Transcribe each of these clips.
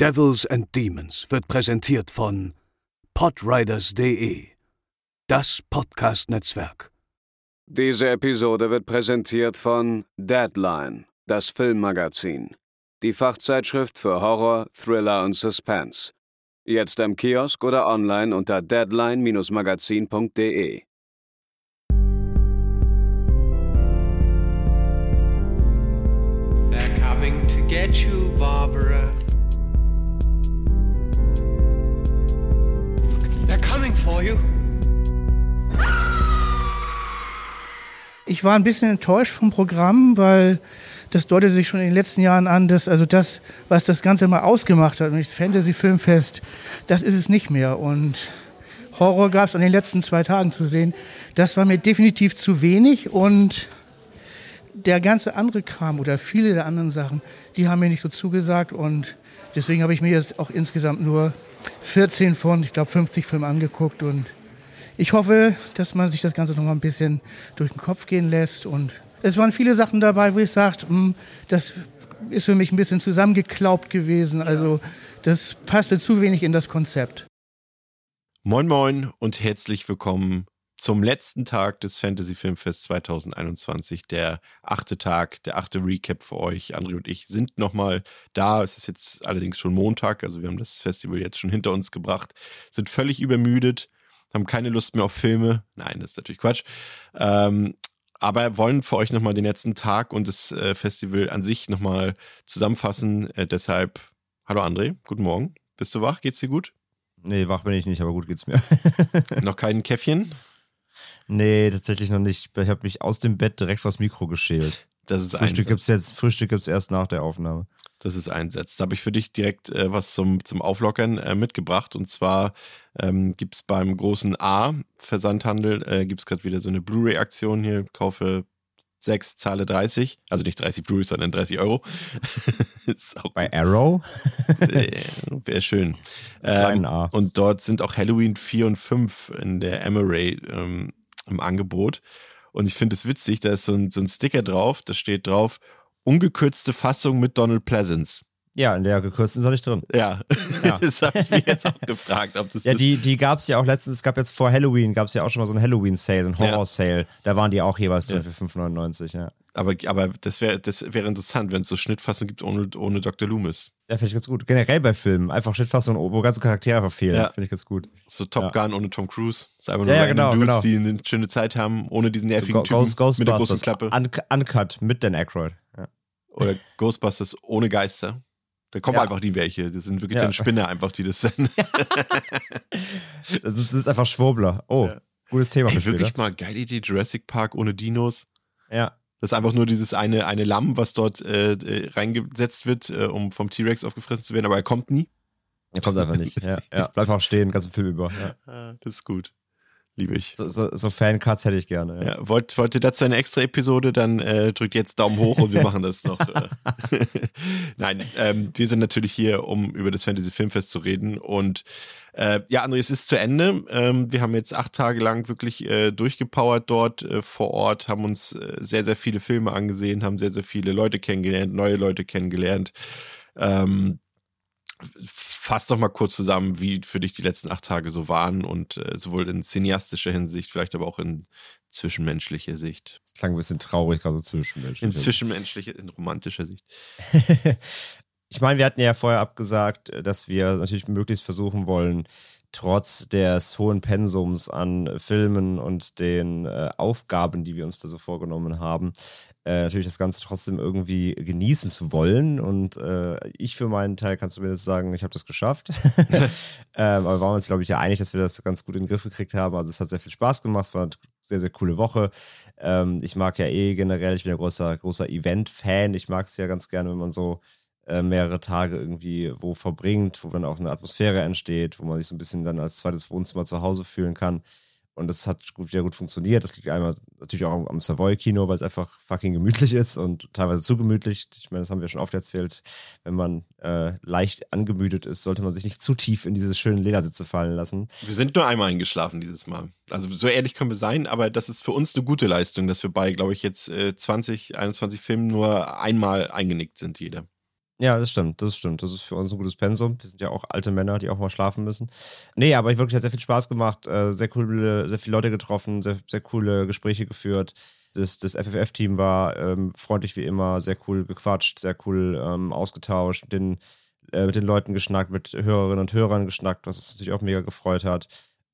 Devils and Demons wird präsentiert von podriders.de, das Podcast-Netzwerk. Diese Episode wird präsentiert von Deadline, das Filmmagazin, die Fachzeitschrift für Horror, Thriller und Suspense. Jetzt im Kiosk oder online unter deadline-magazin.de. They're coming to get you, Barbara. For you. Ich war ein bisschen enttäuscht vom Programm, weil das deutet sich schon in den letzten Jahren an, dass also das, was das Ganze mal ausgemacht hat, nämlich das Fantasy-Filmfest, das ist es nicht mehr. Und Horror gab es an den letzten zwei Tagen zu sehen. Das war mir definitiv zu wenig und der ganze andere Kram oder viele der anderen Sachen, die haben mir nicht so zugesagt und deswegen habe ich mir jetzt auch insgesamt nur 14 von, ich glaube, 50 Filmen angeguckt und ich hoffe, dass man sich das Ganze noch mal ein bisschen durch den Kopf gehen lässt und es waren viele Sachen dabei, wo ich sagte, das ist für mich ein bisschen zusammengeklaubt gewesen. Also das passte zu wenig in das Konzept. Moin Moin und herzlich willkommen zum letzten Tag des Fantasy Filmfest 2021, der achte Tag, der achte Recap für euch. André und ich sind nochmal da. Es ist jetzt allerdings schon Montag, also wir haben das Festival jetzt schon hinter uns gebracht, sind völlig übermüdet, haben keine Lust mehr auf Filme. Nein, das ist natürlich Quatsch. Ähm, aber wollen für euch nochmal den letzten Tag und das äh, Festival an sich nochmal zusammenfassen. Äh, deshalb, hallo André, guten Morgen. Bist du wach? Geht's dir gut? Nee, wach bin ich nicht, aber gut geht's mir. noch kein Käffchen? Nee, tatsächlich noch nicht. Ich habe mich aus dem Bett direkt vors Mikro geschält. Das ist Frühstück gibt's jetzt, Frühstück gibt's erst nach der Aufnahme. Das ist Einsatz. Da habe ich für dich direkt äh, was zum, zum Auflockern äh, mitgebracht. Und zwar ähm, gibt es beim großen A-Versandhandel, äh, gibt es gerade wieder so eine Blu-ray-Aktion hier. Kaufe 6, zahle 30. Also nicht 30 Blu-rays, sondern 30 Euro. Bei Arrow? Wäre schön. Ähm. Und dort sind auch Halloween 4 und 5 in der Emery ähm, im Angebot. Und ich finde es witzig, da ist so ein, so ein Sticker drauf, da steht drauf, ungekürzte Fassung mit Donald Pleasance. Ja, in der gekürzten ist er nicht drin. Ja, ja. das habe ich mich jetzt auch gefragt, ob das Ja, die, die gab es ja auch letztens, es gab jetzt vor Halloween, gab es ja auch schon mal so ein Halloween-Sale, ein Horror-Sale. Ja. Da waren die auch jeweils drin ja. für 5,99, ja. Aber, aber das wäre das wär interessant, wenn es so Schnittfassungen gibt ohne, ohne Dr. Loomis. Ja, finde ich ganz gut. Generell bei Filmen. Einfach Schnittfassungen, wo ganze Charaktere fehlen. Ja. Finde ich ganz gut. So Top Gun ohne Tom Cruise. Ist einfach nur ja, genau, Dudes, genau. die eine schöne Zeit haben, ohne diesen nervigen Typen Ghost, mit der großen Klappe. Un Uncut mit Dan Aykroyd. Oder Ghostbusters ohne Geister. Da kommen ja. einfach die welche. Das sind wirklich ja. dann Spinner einfach, die das sind. das, ist, das ist einfach Schwurbler. Oh, ja. gutes Thema. Ey, wirklich mal geile Idee. Jurassic Park ohne Dinos. Ja. Das ist einfach nur dieses eine, eine Lamm, was dort äh, äh, reingesetzt wird, äh, um vom T-Rex aufgefressen zu werden, aber er kommt nie. Er kommt einfach nicht. Ja, ja. Bleibt auch stehen, ganzen Film über. Ja. Das ist gut. Liebe ich. So, so, so Fancuts hätte ich gerne. Ja. ja wollt, wollt ihr dazu eine extra Episode, dann äh, drückt jetzt Daumen hoch und wir machen das noch. Äh. Nein, ähm, wir sind natürlich hier, um über das Fantasy Filmfest zu reden. Und äh, ja, André, es ist zu Ende. Ähm, wir haben jetzt acht Tage lang wirklich äh, durchgepowert dort äh, vor Ort, haben uns äh, sehr, sehr viele Filme angesehen, haben sehr, sehr viele Leute kennengelernt, neue Leute kennengelernt. Ähm, fass doch mal kurz zusammen, wie für dich die letzten acht Tage so waren und äh, sowohl in cineastischer Hinsicht, vielleicht aber auch in zwischenmenschlicher Sicht. Das klang ein bisschen traurig, also zwischenmenschlich. In zwischenmenschlicher, in romantischer Sicht. ich meine, wir hatten ja vorher abgesagt, dass wir natürlich möglichst versuchen wollen, trotz des hohen Pensums an Filmen und den äh, Aufgaben, die wir uns da so vorgenommen haben, äh, natürlich das Ganze trotzdem irgendwie genießen zu wollen. Und äh, ich für meinen Teil kann zumindest sagen, ich habe das geschafft. ähm, aber wir waren uns, glaube ich, ja einig, dass wir das ganz gut in den Griff gekriegt haben. Also es hat sehr viel Spaß gemacht, es war eine sehr, sehr coole Woche. Ähm, ich mag ja eh generell, ich bin ein großer, großer Event-Fan. Ich mag es ja ganz gerne, wenn man so äh, mehrere Tage irgendwie wo verbringt, wo dann auch eine Atmosphäre entsteht, wo man sich so ein bisschen dann als zweites Wohnzimmer zu Hause fühlen kann. Und das hat gut, wieder gut funktioniert. Das liegt einmal natürlich auch am Savoy-Kino, weil es einfach fucking gemütlich ist und teilweise zu gemütlich. Ich meine, das haben wir schon oft erzählt. Wenn man äh, leicht angemüdet ist, sollte man sich nicht zu tief in diese schönen Ledersitze fallen lassen. Wir sind nur einmal eingeschlafen dieses Mal. Also so ehrlich können wir sein, aber das ist für uns eine gute Leistung, dass wir bei, glaube ich, jetzt äh, 20, 21 Filmen nur einmal eingenickt sind, jeder. Ja, das stimmt, das stimmt. Das ist für uns ein gutes Pensum. Wir sind ja auch alte Männer, die auch mal schlafen müssen. Nee, aber ich wirklich hat sehr viel Spaß gemacht, äh, sehr coole, sehr viele Leute getroffen, sehr, sehr coole Gespräche geführt. Das, das FFF-Team war ähm, freundlich wie immer, sehr cool gequatscht, sehr cool ähm, ausgetauscht, mit den, äh, mit den Leuten geschnackt, mit Hörerinnen und Hörern geschnackt, was uns natürlich auch mega gefreut hat.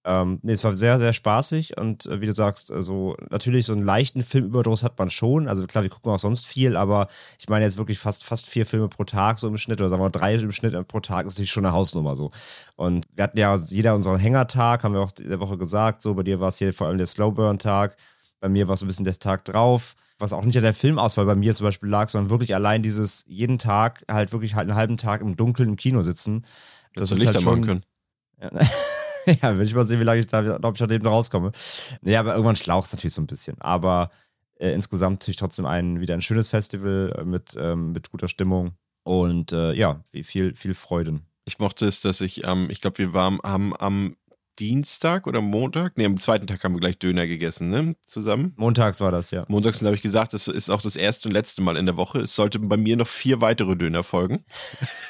Ähm, nee, es war sehr, sehr spaßig und äh, wie du sagst, also natürlich so einen leichten Filmüberdruss hat man schon. Also klar, wir gucken auch sonst viel, aber ich meine jetzt wirklich fast, fast vier Filme pro Tag so im Schnitt oder sagen wir mal drei im Schnitt pro Tag ist natürlich schon eine Hausnummer so. Und wir hatten ja jeder unseren Hängertag, haben wir auch in der Woche gesagt, so bei dir war es hier vor allem der Slowburn-Tag, bei mir war es ein bisschen der Tag drauf was auch nicht an der Filmauswahl bei mir zum Beispiel lag, sondern wirklich allein dieses jeden Tag halt wirklich halt einen halben Tag im Dunkeln im Kino sitzen. Das, das ist Lichter halt schon, machen können. Ja. ja, will ich mal sehen, wie lange ich da, ob ich da eben rauskomme. Ja, aber irgendwann schlaucht es natürlich so ein bisschen. Aber äh, insgesamt natürlich trotzdem ein, wieder ein schönes Festival äh, mit, ähm, mit guter Stimmung und äh, ja, viel, viel Freuden. Ich mochte es, dass ich, ähm, ich glaube, wir waren, haben am Dienstag oder Montag? Ne, am zweiten Tag haben wir gleich Döner gegessen, ne? Zusammen. Montags war das, ja. Montags habe ich gesagt, das ist auch das erste und letzte Mal in der Woche. Es sollten bei mir noch vier weitere Döner folgen.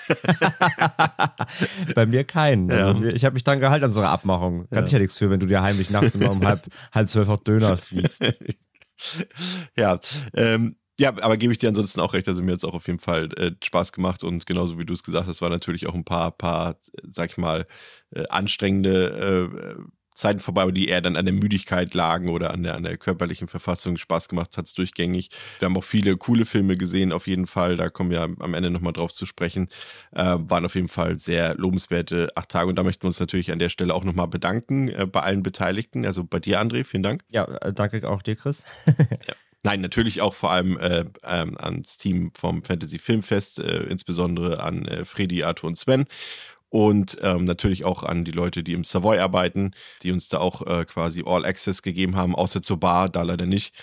bei mir keinen. Ja. Also ich habe mich dann gehalten an so einer Abmachung. Kann ja. ich ja nichts für, wenn du dir heimlich nachts immer um halb, halb zwölf auch Döner sneakst. ja, ähm, ja, aber gebe ich dir ansonsten auch recht. Also mir hat es auch auf jeden Fall äh, Spaß gemacht und genauso wie du es gesagt hast, war natürlich auch ein paar, paar, sag ich mal, äh, anstrengende äh, Zeiten vorbei, aber die eher dann an der Müdigkeit lagen oder an der, an der körperlichen Verfassung. Spaß gemacht hat es durchgängig. Wir haben auch viele coole Filme gesehen, auf jeden Fall. Da kommen wir am Ende nochmal drauf zu sprechen. Äh, waren auf jeden Fall sehr lobenswerte acht Tage und da möchten wir uns natürlich an der Stelle auch nochmal bedanken äh, bei allen Beteiligten. Also bei dir, André, vielen Dank. Ja, äh, danke auch dir, Chris. ja. Nein, natürlich auch vor allem äh, ähm, ans Team vom Fantasy Filmfest, äh, insbesondere an äh, Freddy, Arthur und Sven. Und ähm, natürlich auch an die Leute, die im Savoy arbeiten, die uns da auch äh, quasi All Access gegeben haben, außer zur Bar, da leider nicht.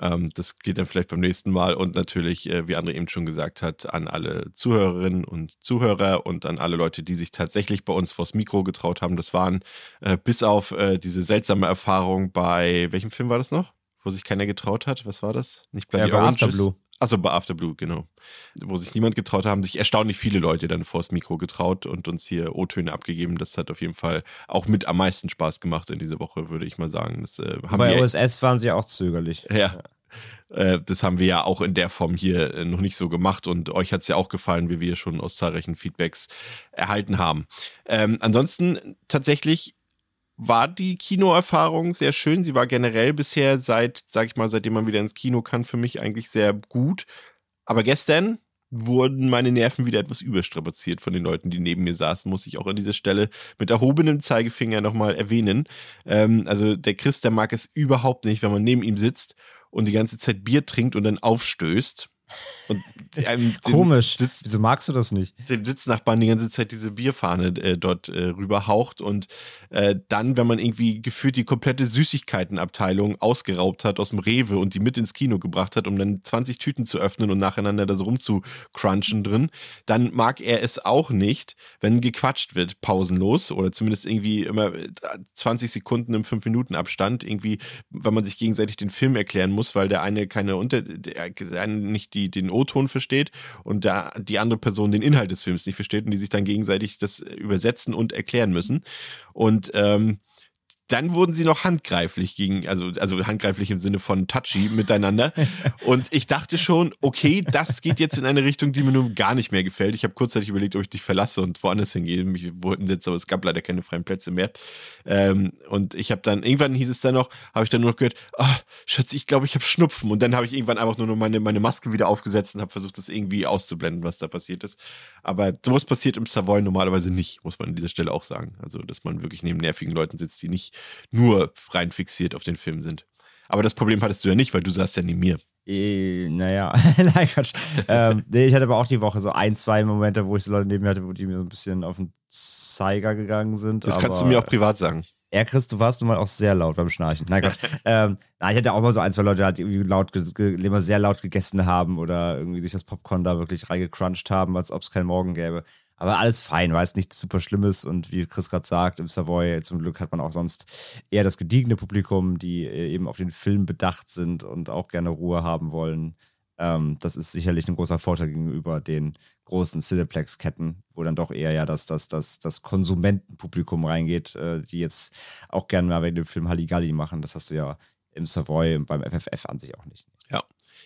Ähm, das geht dann vielleicht beim nächsten Mal. Und natürlich, äh, wie André eben schon gesagt hat, an alle Zuhörerinnen und Zuhörer und an alle Leute, die sich tatsächlich bei uns vors Mikro getraut haben. Das waren äh, bis auf diese seltsame Erfahrung bei, welchem Film war das noch? Wo sich keiner getraut hat. Was war das? Nicht Bloody ja, bei Oranges. Afterblue. Achso, bei Afterblue, genau. Wo sich niemand getraut hat, haben sich erstaunlich viele Leute dann vors Mikro getraut und uns hier O-Töne abgegeben. Das hat auf jeden Fall auch mit am meisten Spaß gemacht in dieser Woche, würde ich mal sagen. Das, äh, bei OSS waren sie auch zögerlich. Ja. ja. Äh, das haben wir ja auch in der Form hier äh, noch nicht so gemacht und euch hat es ja auch gefallen, wie wir schon aus zahlreichen Feedbacks erhalten haben. Ähm, ansonsten tatsächlich war die Kinoerfahrung sehr schön. Sie war generell bisher seit, sag ich mal, seitdem man wieder ins Kino kann, für mich eigentlich sehr gut. Aber gestern wurden meine Nerven wieder etwas überstrapaziert von den Leuten, die neben mir saßen, muss ich auch an dieser Stelle mit erhobenem Zeigefinger nochmal erwähnen. Ähm, also der Chris, der mag es überhaupt nicht, wenn man neben ihm sitzt und die ganze Zeit Bier trinkt und dann aufstößt. Und einem Komisch. Sitz, Wieso magst du das nicht? Dem Sitznachbarn die ganze Zeit diese Bierfahne äh, dort äh, rüberhaucht und äh, dann, wenn man irgendwie gefühlt die komplette Süßigkeitenabteilung ausgeraubt hat aus dem Rewe und die mit ins Kino gebracht hat, um dann 20 Tüten zu öffnen und nacheinander da so rumzucrunchen drin, dann mag er es auch nicht, wenn gequatscht wird, pausenlos oder zumindest irgendwie immer 20 Sekunden im 5-Minuten-Abstand, irgendwie, wenn man sich gegenseitig den Film erklären muss, weil der eine keine Unter, der eine nicht die die den O-Ton versteht und da die andere Person den Inhalt des Films nicht versteht und die sich dann gegenseitig das übersetzen und erklären müssen. Und ähm, dann wurden sie noch handgreiflich gegen, also, also handgreiflich im Sinne von touchy miteinander. Und ich dachte schon, okay, das geht jetzt in eine Richtung, die mir nun gar nicht mehr gefällt. Ich habe kurzzeitig überlegt, ob ich dich verlasse und woanders hingehe. Mich wollten jetzt, aber es gab leider keine freien Plätze mehr. Ähm, und ich habe dann, irgendwann hieß es dann noch, habe ich dann nur noch gehört, oh, Schatz, ich glaube, ich habe Schnupfen. Und dann habe ich irgendwann einfach nur noch meine, meine Maske wieder aufgesetzt und habe versucht, das irgendwie auszublenden, was da passiert ist. Aber sowas passiert im Savoy normalerweise nicht, muss man an dieser Stelle auch sagen. Also, dass man wirklich neben nervigen Leuten sitzt, die nicht nur rein fixiert auf den Film sind. Aber das Problem hattest du ja nicht, weil du saßt ja neben mir. E, naja, nein, Quatsch. ähm, nee, ich hatte aber auch die Woche so ein, zwei Momente, wo ich so Leute neben mir hatte, wo die mir so ein bisschen auf den Zeiger gegangen sind. Das kannst du mir auch privat sagen. Ja, Chris, du warst nun mal auch sehr laut beim Schnarchen. Nein, Gott. ähm, na, ich hatte auch mal so ein, zwei Leute, die irgendwie laut, immer sehr laut gegessen haben oder irgendwie sich das Popcorn da wirklich reingecrunched haben, als ob es keinen Morgen gäbe. Aber alles fein, weil es nichts super Schlimmes und wie Chris gerade sagt, im Savoy zum Glück hat man auch sonst eher das gediegene Publikum, die äh, eben auf den Film bedacht sind und auch gerne Ruhe haben wollen. Ähm, das ist sicherlich ein großer Vorteil gegenüber den großen Cineplex-Ketten, wo dann doch eher ja das, das, das, das Konsumentenpublikum reingeht, äh, die jetzt auch gerne mal wegen dem Film Halligalli machen. Das hast du ja im Savoy beim FFF an sich auch nicht.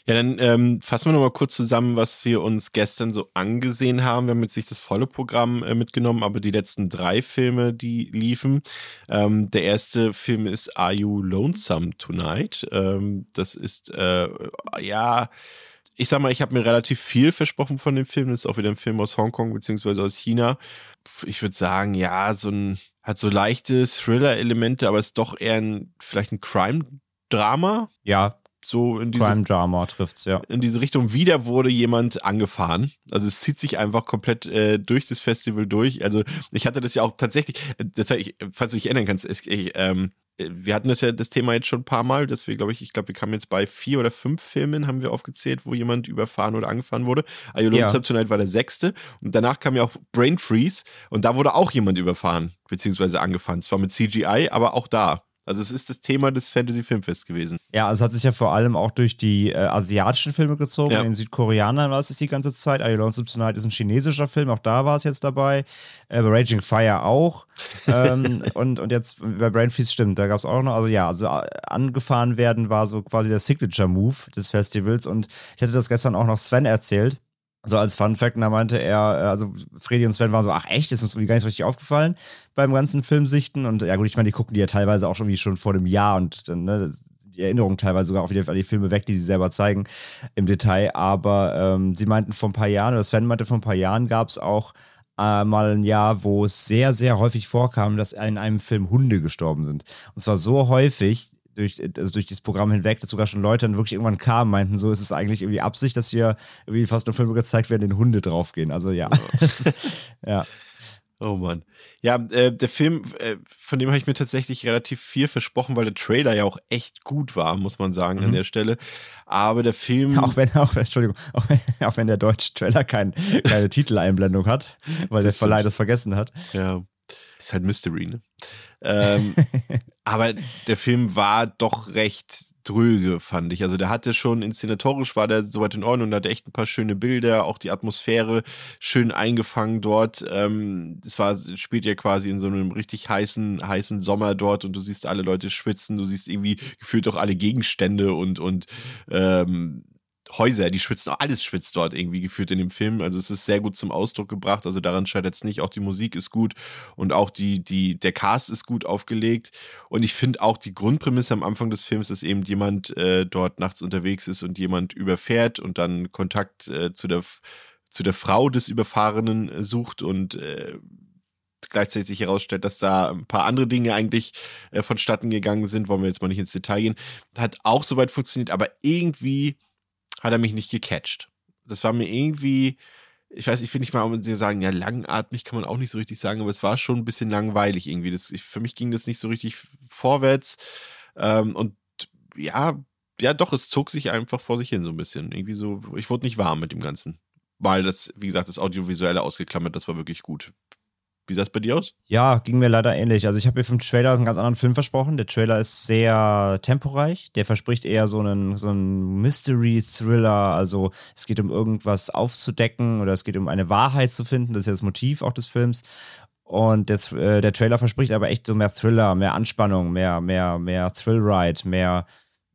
Ja. Dann ähm, fassen wir nochmal kurz zusammen, was wir uns gestern so angesehen haben. Wir haben jetzt nicht das volle Programm äh, mitgenommen, aber die letzten drei Filme, die liefen. Ähm, der erste Film ist Are You Lonesome Tonight? Ähm, das ist, äh, ja, ich sag mal, ich habe mir relativ viel versprochen von dem Film. Das ist auch wieder ein Film aus Hongkong beziehungsweise aus China. Ich würde sagen, ja, so ein, hat so leichte Thriller-Elemente, aber ist doch eher ein, vielleicht ein Crime-Drama. Ja, so in diese, Crime Drama trifft's, ja. in diese Richtung. Wieder wurde jemand angefahren. Also es zieht sich einfach komplett äh, durch das Festival durch. Also ich hatte das ja auch tatsächlich, äh, das, ich, falls du dich erinnern kannst, ich, ich, ähm, wir hatten das ja das Thema jetzt schon ein paar Mal, dass wir, glaube ich, ich glaube, wir kamen jetzt bei vier oder fünf Filmen, haben wir aufgezählt, wo jemand überfahren oder angefahren wurde. Ayolo ja. Tonight war der sechste und danach kam ja auch Brain Freeze und da wurde auch jemand überfahren, beziehungsweise angefahren. Zwar mit CGI, aber auch da. Also es ist das Thema des Fantasy Filmfests gewesen. Ja, also es hat sich ja vor allem auch durch die äh, asiatischen Filme gezogen. Ja. In Südkoreanern war es die ganze Zeit. Are You Lonesome Tonight ist ein chinesischer Film, auch da war es jetzt dabei. Äh, Raging Fire auch. ähm, und, und jetzt bei Brain Freeze stimmt, da gab es auch noch, also ja, also äh, angefahren werden war so quasi der Signature-Move des Festivals. Und ich hatte das gestern auch noch Sven erzählt so als Fun Fact, da meinte er, äh, also Freddy und Sven waren so, ach echt, ist uns gar nicht so richtig aufgefallen beim ganzen Filmsichten. Und ja gut, ich meine, die gucken die ja teilweise auch schon wie schon vor dem Jahr und dann, ne, die Erinnerungen teilweise sogar auch wieder die Filme weg, die sie selber zeigen im Detail. Aber ähm, sie meinten vor ein paar Jahren, oder Sven meinte vor ein paar Jahren gab es auch äh, mal ein Jahr, wo es sehr, sehr häufig vorkam, dass in einem Film Hunde gestorben sind. Und zwar so häufig, durch, also durch dieses Programm hinweg, dass sogar schon Leute dann wirklich irgendwann kamen, meinten, so ist es eigentlich irgendwie Absicht, dass hier irgendwie fast nur Filme gezeigt werden, in Hunde draufgehen. Also ja. ist, ja. Oh Mann. Ja, äh, der Film, äh, von dem habe ich mir tatsächlich relativ viel versprochen, weil der Trailer ja auch echt gut war, muss man sagen, mhm. an der Stelle. Aber der Film. Auch wenn, auch, Entschuldigung, auch wenn, auch wenn der deutsche Trailer kein, keine Titeleinblendung hat, weil das der Verleih das vergessen hat. Ja. Ist halt Mystery, ne? Ähm, aber der Film war doch recht dröge, fand ich. Also der hatte schon inszenatorisch war der soweit in Ordnung und hatte echt ein paar schöne Bilder, auch die Atmosphäre schön eingefangen dort. Ähm, es war, spielt ja quasi in so einem richtig heißen, heißen Sommer dort und du siehst alle Leute schwitzen, du siehst irgendwie gefühlt auch alle Gegenstände und, und ähm, Häuser, die schwitzen, alles schwitzt dort irgendwie geführt in dem Film. Also es ist sehr gut zum Ausdruck gebracht. Also daran scheitert es nicht. Auch die Musik ist gut und auch die, die, der Cast ist gut aufgelegt. Und ich finde auch die Grundprämisse am Anfang des Films, dass eben jemand äh, dort nachts unterwegs ist und jemand überfährt und dann Kontakt äh, zu der zu der Frau des Überfahrenen äh, sucht und äh, gleichzeitig sich herausstellt, dass da ein paar andere Dinge eigentlich äh, vonstatten gegangen sind, wollen wir jetzt mal nicht ins Detail gehen, hat auch soweit funktioniert, aber irgendwie hat er mich nicht gecatcht. Das war mir irgendwie, ich weiß, ich will nicht mal um sie sagen, ja, langatmig kann man auch nicht so richtig sagen, aber es war schon ein bisschen langweilig irgendwie. Das, ich, für mich ging das nicht so richtig vorwärts. Ähm, und ja, ja, doch, es zog sich einfach vor sich hin so ein bisschen. Irgendwie so, ich wurde nicht warm mit dem Ganzen. Weil das, wie gesagt, das Audiovisuelle ausgeklammert, das war wirklich gut. Wie sah es bei dir aus? Ja, ging mir leider ähnlich. Also ich habe mir vom Trailer einen ganz anderen Film versprochen. Der Trailer ist sehr temporeich. Der verspricht eher so einen, so einen Mystery-Thriller. Also es geht um irgendwas aufzudecken oder es geht um eine Wahrheit zu finden. Das ist ja das Motiv auch des Films. Und der, äh, der Trailer verspricht aber echt so mehr Thriller, mehr Anspannung, mehr, mehr, mehr Thrillride, mehr,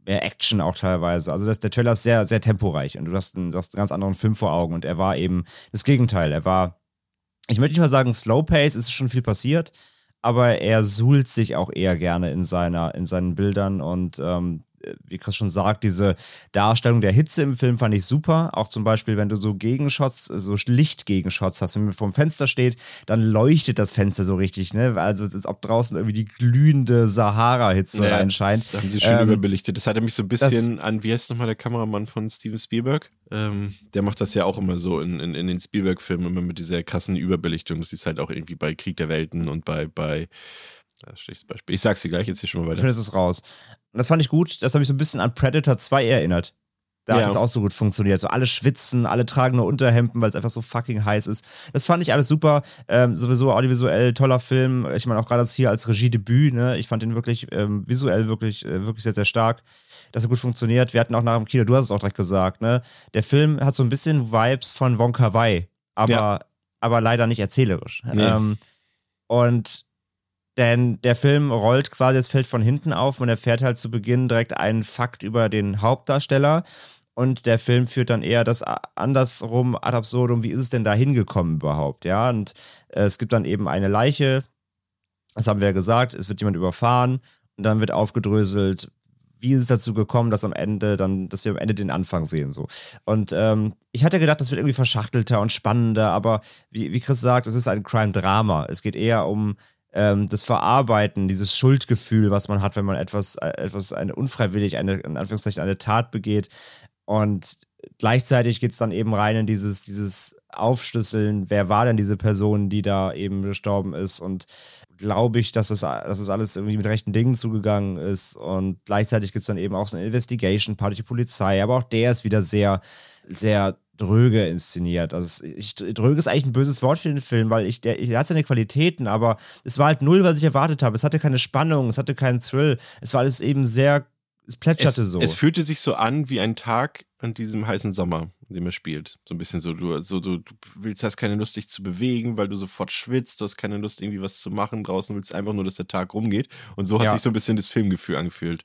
mehr Action auch teilweise. Also das, der Trailer ist sehr, sehr temporeich und du hast, einen, du hast einen ganz anderen Film vor Augen. Und er war eben das Gegenteil. Er war ich möchte nicht mal sagen, Slow Pace, ist schon viel passiert, aber er suhlt sich auch eher gerne in, seiner, in seinen Bildern und ähm, wie Chris schon sagt, diese Darstellung der Hitze im Film fand ich super. Auch zum Beispiel, wenn du so Gegenshots, so Lichtgegenshots hast, wenn man vorm Fenster steht, dann leuchtet das Fenster so richtig, ne? Also als ob draußen irgendwie die glühende Sahara-Hitze ja, reinscheint. Das haben sie schön ähm, überbelichtet. Das hat mich so ein bisschen an, wie heißt nochmal der Kameramann von Steven Spielberg? Ähm, der macht das ja auch immer so in, in, in den Spielberg-Filmen, immer mit dieser krassen Überbelichtung. Das ist halt auch irgendwie bei Krieg der Welten und bei, bei schlechtes Beispiel. Ich sag's dir gleich jetzt hier schon mal weiter. Ich finde es raus. Und das fand ich gut. Das hat mich so ein bisschen an Predator 2 erinnert. Da ja. hat es auch so gut funktioniert. So alle schwitzen, alle tragen nur Unterhemden, weil es einfach so fucking heiß ist. Das fand ich alles super. Ähm, sowieso audiovisuell toller Film. Ich meine auch gerade das hier als Regiedebüt. Ne? Ich fand ihn wirklich ähm, visuell wirklich, äh, wirklich sehr, sehr stark. dass er gut funktioniert. Wir hatten auch nach dem Kino, du hast es auch direkt gesagt, ne? Der Film hat so ein bisschen Vibes von Wonka Wai, aber, ja. aber leider nicht erzählerisch. Nee. Ähm, und denn der Film rollt quasi das Feld von hinten auf. Man erfährt halt zu Beginn direkt einen Fakt über den Hauptdarsteller. Und der Film führt dann eher das andersrum ad absurdum. Wie ist es denn da hingekommen überhaupt? Ja, und äh, es gibt dann eben eine Leiche. Das haben wir ja gesagt. Es wird jemand überfahren. Und dann wird aufgedröselt, wie ist es dazu gekommen, dass am Ende dann, dass wir am Ende den Anfang sehen so. Und ähm, ich hatte gedacht, das wird irgendwie verschachtelter und spannender, aber wie, wie Chris sagt, es ist ein Crime-Drama. Es geht eher um ähm, das Verarbeiten, dieses Schuldgefühl, was man hat, wenn man etwas, äh, etwas eine unfreiwillig, eine, in Anführungszeichen, eine Tat begeht. Und gleichzeitig geht es dann eben rein in dieses, dieses Aufschlüsseln, wer war denn diese Person, die da eben gestorben ist und glaube ich, dass das, dass das alles irgendwie mit rechten Dingen zugegangen ist. Und gleichzeitig gibt es dann eben auch so eine Investigation-Part durch die Polizei. Aber auch der ist wieder sehr, sehr dröge inszeniert. Also ich, dröge ist eigentlich ein böses Wort für den Film, weil ich, der, der hat seine Qualitäten, aber es war halt null, was ich erwartet habe. Es hatte keine Spannung, es hatte keinen Thrill. Es war alles eben sehr, es plätscherte es, so. Es fühlte sich so an wie ein Tag an diesem heißen Sommer, in dem er spielt. So ein bisschen so, du, so, du, du willst, hast keine Lust, dich zu bewegen, weil du sofort schwitzt, du hast keine Lust, irgendwie was zu machen draußen, willst einfach nur, dass der Tag rumgeht. Und so hat ja. sich so ein bisschen das Filmgefühl angefühlt.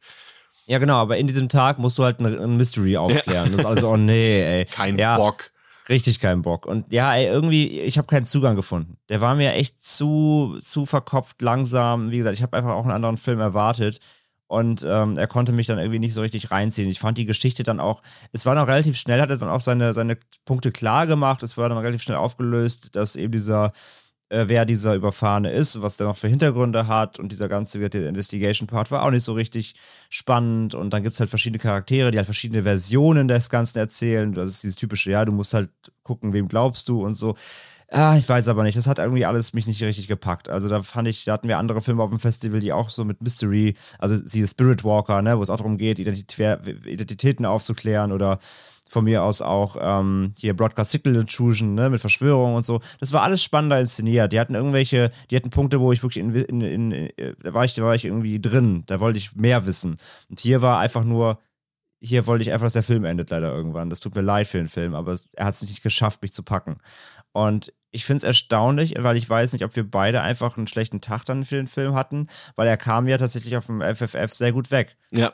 Ja, genau, aber in diesem Tag musst du halt ein, Mystery aufklären. Ja. Das ist also, oh nee, ey. Kein ja, Bock. Richtig keinen Bock. Und ja, ey, irgendwie, ich habe keinen Zugang gefunden. Der war mir echt zu, zu verkopft, langsam. Wie gesagt, ich habe einfach auch einen anderen Film erwartet. Und ähm, er konnte mich dann irgendwie nicht so richtig reinziehen. Ich fand die Geschichte dann auch, es war dann relativ schnell, hat er dann auch seine, seine Punkte klar gemacht. Es war dann relativ schnell aufgelöst, dass eben dieser äh, wer dieser Überfahrene ist, was der noch für Hintergründe hat und dieser ganze Investigation-Part war auch nicht so richtig spannend und dann gibt es halt verschiedene Charaktere, die halt verschiedene Versionen des Ganzen erzählen. Das ist dieses typische, ja, du musst halt gucken, wem glaubst du und so. Ah, ich weiß aber nicht. Das hat irgendwie alles mich nicht richtig gepackt. Also da fand ich, da hatten wir andere Filme auf dem Festival, die auch so mit Mystery, also sie Spirit Walker, ne, wo es auch darum geht, Identitäten aufzuklären oder von mir aus auch ähm, hier Broadcast Signal Intrusion, ne, mit Verschwörung und so. Das war alles spannender inszeniert. Die hatten irgendwelche, die hatten Punkte, wo ich wirklich in, in, in, in da war ich, da war ich irgendwie drin. Da wollte ich mehr wissen. Und hier war einfach nur, hier wollte ich einfach, dass der Film endet leider irgendwann. Das tut mir leid für den Film, aber er hat es nicht geschafft, mich zu packen. Und ich finde es erstaunlich, weil ich weiß nicht, ob wir beide einfach einen schlechten Tag dann für den Film hatten, weil er kam ja tatsächlich auf dem FFF sehr gut weg. Ja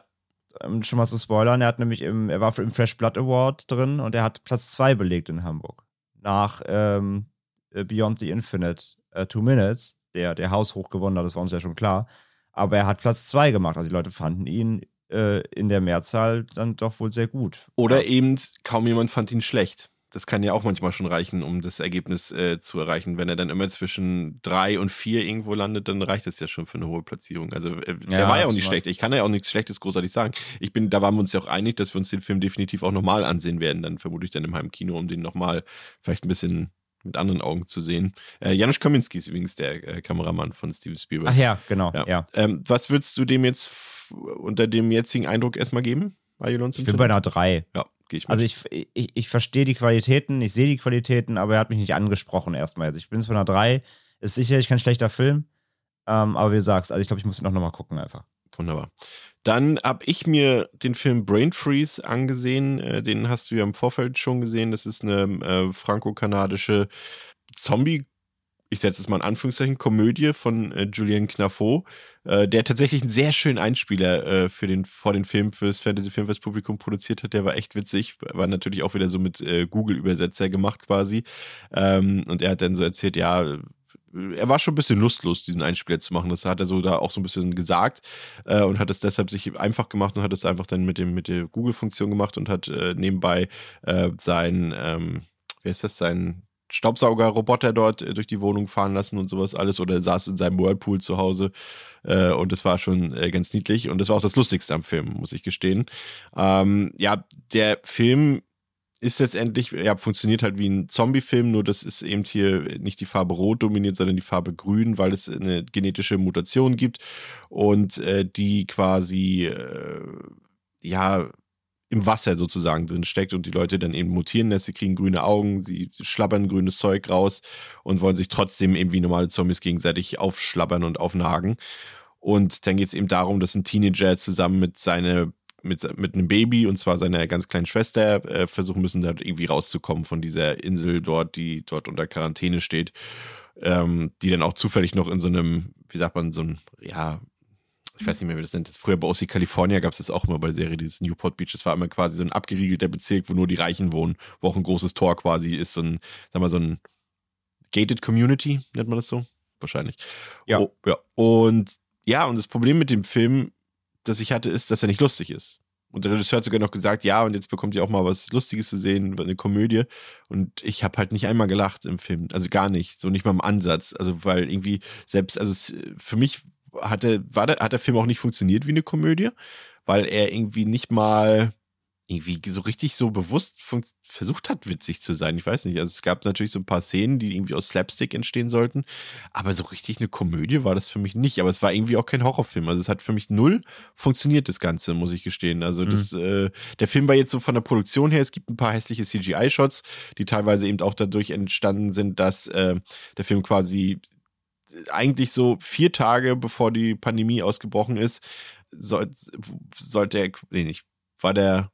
um schon mal zu spoilern, er hat nämlich im, er war im Fresh Blood Award drin und er hat Platz 2 belegt in Hamburg. Nach ähm, äh, Beyond the Infinite uh, Two Minutes, der, der haushoch gewonnen hat, das war uns ja schon klar. Aber er hat Platz 2 gemacht. Also die Leute fanden ihn äh, in der Mehrzahl dann doch wohl sehr gut. Oder ja. eben kaum jemand fand ihn schlecht das kann ja auch manchmal schon reichen, um das Ergebnis äh, zu erreichen. Wenn er dann immer zwischen drei und vier irgendwo landet, dann reicht das ja schon für eine hohe Platzierung. Also äh, der ja, war ja auch nicht schlecht. Ich kann ja auch nichts Schlechtes großartig sagen. Ich bin, da waren wir uns ja auch einig, dass wir uns den Film definitiv auch nochmal ansehen werden. Dann vermutlich dann im Heimkino, um den nochmal vielleicht ein bisschen mit anderen Augen zu sehen. Äh, Janusz Kaminski ist übrigens der äh, Kameramann von Steven Spielberg. Ach ja, genau. Ja. ja. Ähm, was würdest du dem jetzt unter dem jetzigen Eindruck erstmal geben? Ich bin bei einer 3. Ja, gehe ich mit. Also ich, ich, ich verstehe die Qualitäten, ich sehe die Qualitäten, aber er hat mich nicht angesprochen erstmal. Also ich bin es bei einer 3. Ist sicherlich kein schlechter Film. Ähm, aber wie du sagst, also ich glaube, ich muss ihn auch nochmal gucken einfach. Wunderbar. Dann habe ich mir den Film Brain Freeze angesehen. Äh, den hast du ja im Vorfeld schon gesehen. Das ist eine äh, franco-kanadische Zombie- ich setze es mal in Anführungszeichen, Komödie von äh, Julien Knaffo, äh, der tatsächlich einen sehr schönen Einspieler äh, für den, vor den Film, fürs Fantasy-Filmfest-Publikum produziert hat. Der war echt witzig, war natürlich auch wieder so mit äh, Google-Übersetzer gemacht quasi. Ähm, und er hat dann so erzählt, ja, er war schon ein bisschen lustlos, diesen Einspieler zu machen. Das hat er so da auch so ein bisschen gesagt äh, und hat es deshalb sich einfach gemacht und hat es einfach dann mit, dem, mit der Google-Funktion gemacht und hat äh, nebenbei äh, sein, ähm, wer ist das, sein Staubsaugerroboter dort äh, durch die Wohnung fahren lassen und sowas alles oder saß in seinem Whirlpool zu Hause äh, und das war schon äh, ganz niedlich und das war auch das Lustigste am Film, muss ich gestehen. Ähm, ja, der Film ist letztendlich, ja, funktioniert halt wie ein Zombie-Film, nur das ist eben hier nicht die Farbe Rot dominiert, sondern die Farbe Grün, weil es eine genetische Mutation gibt und äh, die quasi, äh, ja, im Wasser sozusagen drin steckt und die Leute dann eben mutieren lässt. Sie kriegen grüne Augen, sie schlabbern grünes Zeug raus und wollen sich trotzdem eben wie normale Zombies gegenseitig aufschlabbern und aufnagen. Und dann geht es eben darum, dass ein Teenager zusammen mit, seine, mit, mit einem Baby und zwar seiner ganz kleinen Schwester äh, versuchen müssen, da irgendwie rauszukommen von dieser Insel dort, die dort unter Quarantäne steht, ähm, die dann auch zufällig noch in so einem, wie sagt man, so ein, ja, ich weiß nicht mehr, wie das nennt. Früher bei OC California gab es das auch immer bei der Serie, dieses Newport Beach. Das war immer quasi so ein abgeriegelter Bezirk, wo nur die Reichen wohnen, wo auch ein großes Tor quasi ist, so ein, sag mal, so ein Gated Community, nennt man das so? Wahrscheinlich. Ja. Oh, ja. Und ja, und das Problem mit dem Film, das ich hatte, ist, dass er nicht lustig ist. Und der Regisseur hat sogar noch gesagt, ja, und jetzt bekommt ihr auch mal was Lustiges zu sehen, eine Komödie. Und ich habe halt nicht einmal gelacht im Film. Also gar nicht. So nicht mal im Ansatz. Also, weil irgendwie selbst, also für mich hatte, war der, hat der Film auch nicht funktioniert wie eine Komödie, weil er irgendwie nicht mal irgendwie so richtig so bewusst versucht hat, witzig zu sein. Ich weiß nicht. Also es gab natürlich so ein paar Szenen, die irgendwie aus Slapstick entstehen sollten, aber so richtig eine Komödie war das für mich nicht. Aber es war irgendwie auch kein Horrorfilm. Also es hat für mich null funktioniert, das Ganze, muss ich gestehen. Also mhm. das, äh, der Film war jetzt so von der Produktion her, es gibt ein paar hässliche CGI-Shots, die teilweise eben auch dadurch entstanden sind, dass äh, der Film quasi eigentlich so vier Tage bevor die Pandemie ausgebrochen ist, soll, sollte er, nee, nicht, war der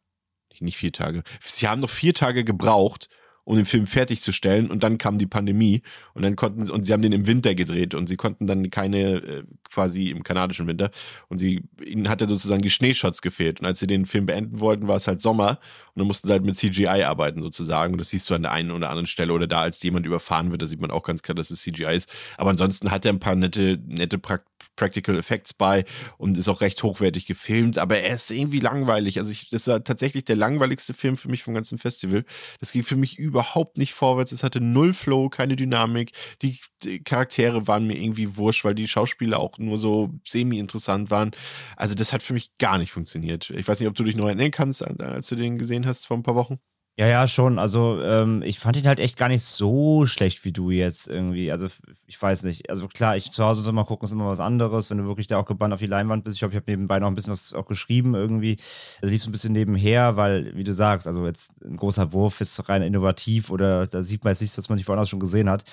nicht vier Tage. Sie haben noch vier Tage gebraucht, um den Film fertigzustellen und dann kam die Pandemie und dann konnten und sie haben den im Winter gedreht und sie konnten dann keine äh, quasi im kanadischen Winter und sie ihnen hatte sozusagen die Schneeshots gefehlt und als sie den Film beenden wollten, war es halt Sommer und dann mussten sie halt mit CGI arbeiten sozusagen und das siehst du an der einen oder anderen Stelle oder da als jemand überfahren wird, da sieht man auch ganz klar, dass es CGI ist, aber ansonsten hat er ein paar nette nette Praktiken Practical Effects bei und ist auch recht hochwertig gefilmt, aber er ist irgendwie langweilig. Also ich, das war tatsächlich der langweiligste Film für mich vom ganzen Festival. Das ging für mich überhaupt nicht vorwärts. Es hatte null Flow, keine Dynamik. Die, die Charaktere waren mir irgendwie wurscht, weil die Schauspieler auch nur so semi-interessant waren. Also das hat für mich gar nicht funktioniert. Ich weiß nicht, ob du dich noch erinnern kannst, als du den gesehen hast vor ein paar Wochen. Ja, ja, schon. Also ähm, ich fand ihn halt echt gar nicht so schlecht wie du jetzt irgendwie. Also ich weiß nicht. Also klar, ich zu Hause mal gucken, ist immer was anderes, wenn du wirklich da auch gebannt auf die Leinwand bist. Ich glaube, ich habe nebenbei noch ein bisschen was auch geschrieben irgendwie. Also lief so ein bisschen nebenher, weil, wie du sagst, also jetzt ein großer Wurf ist rein innovativ oder da sieht man jetzt nichts, was man nicht woanders schon gesehen hat.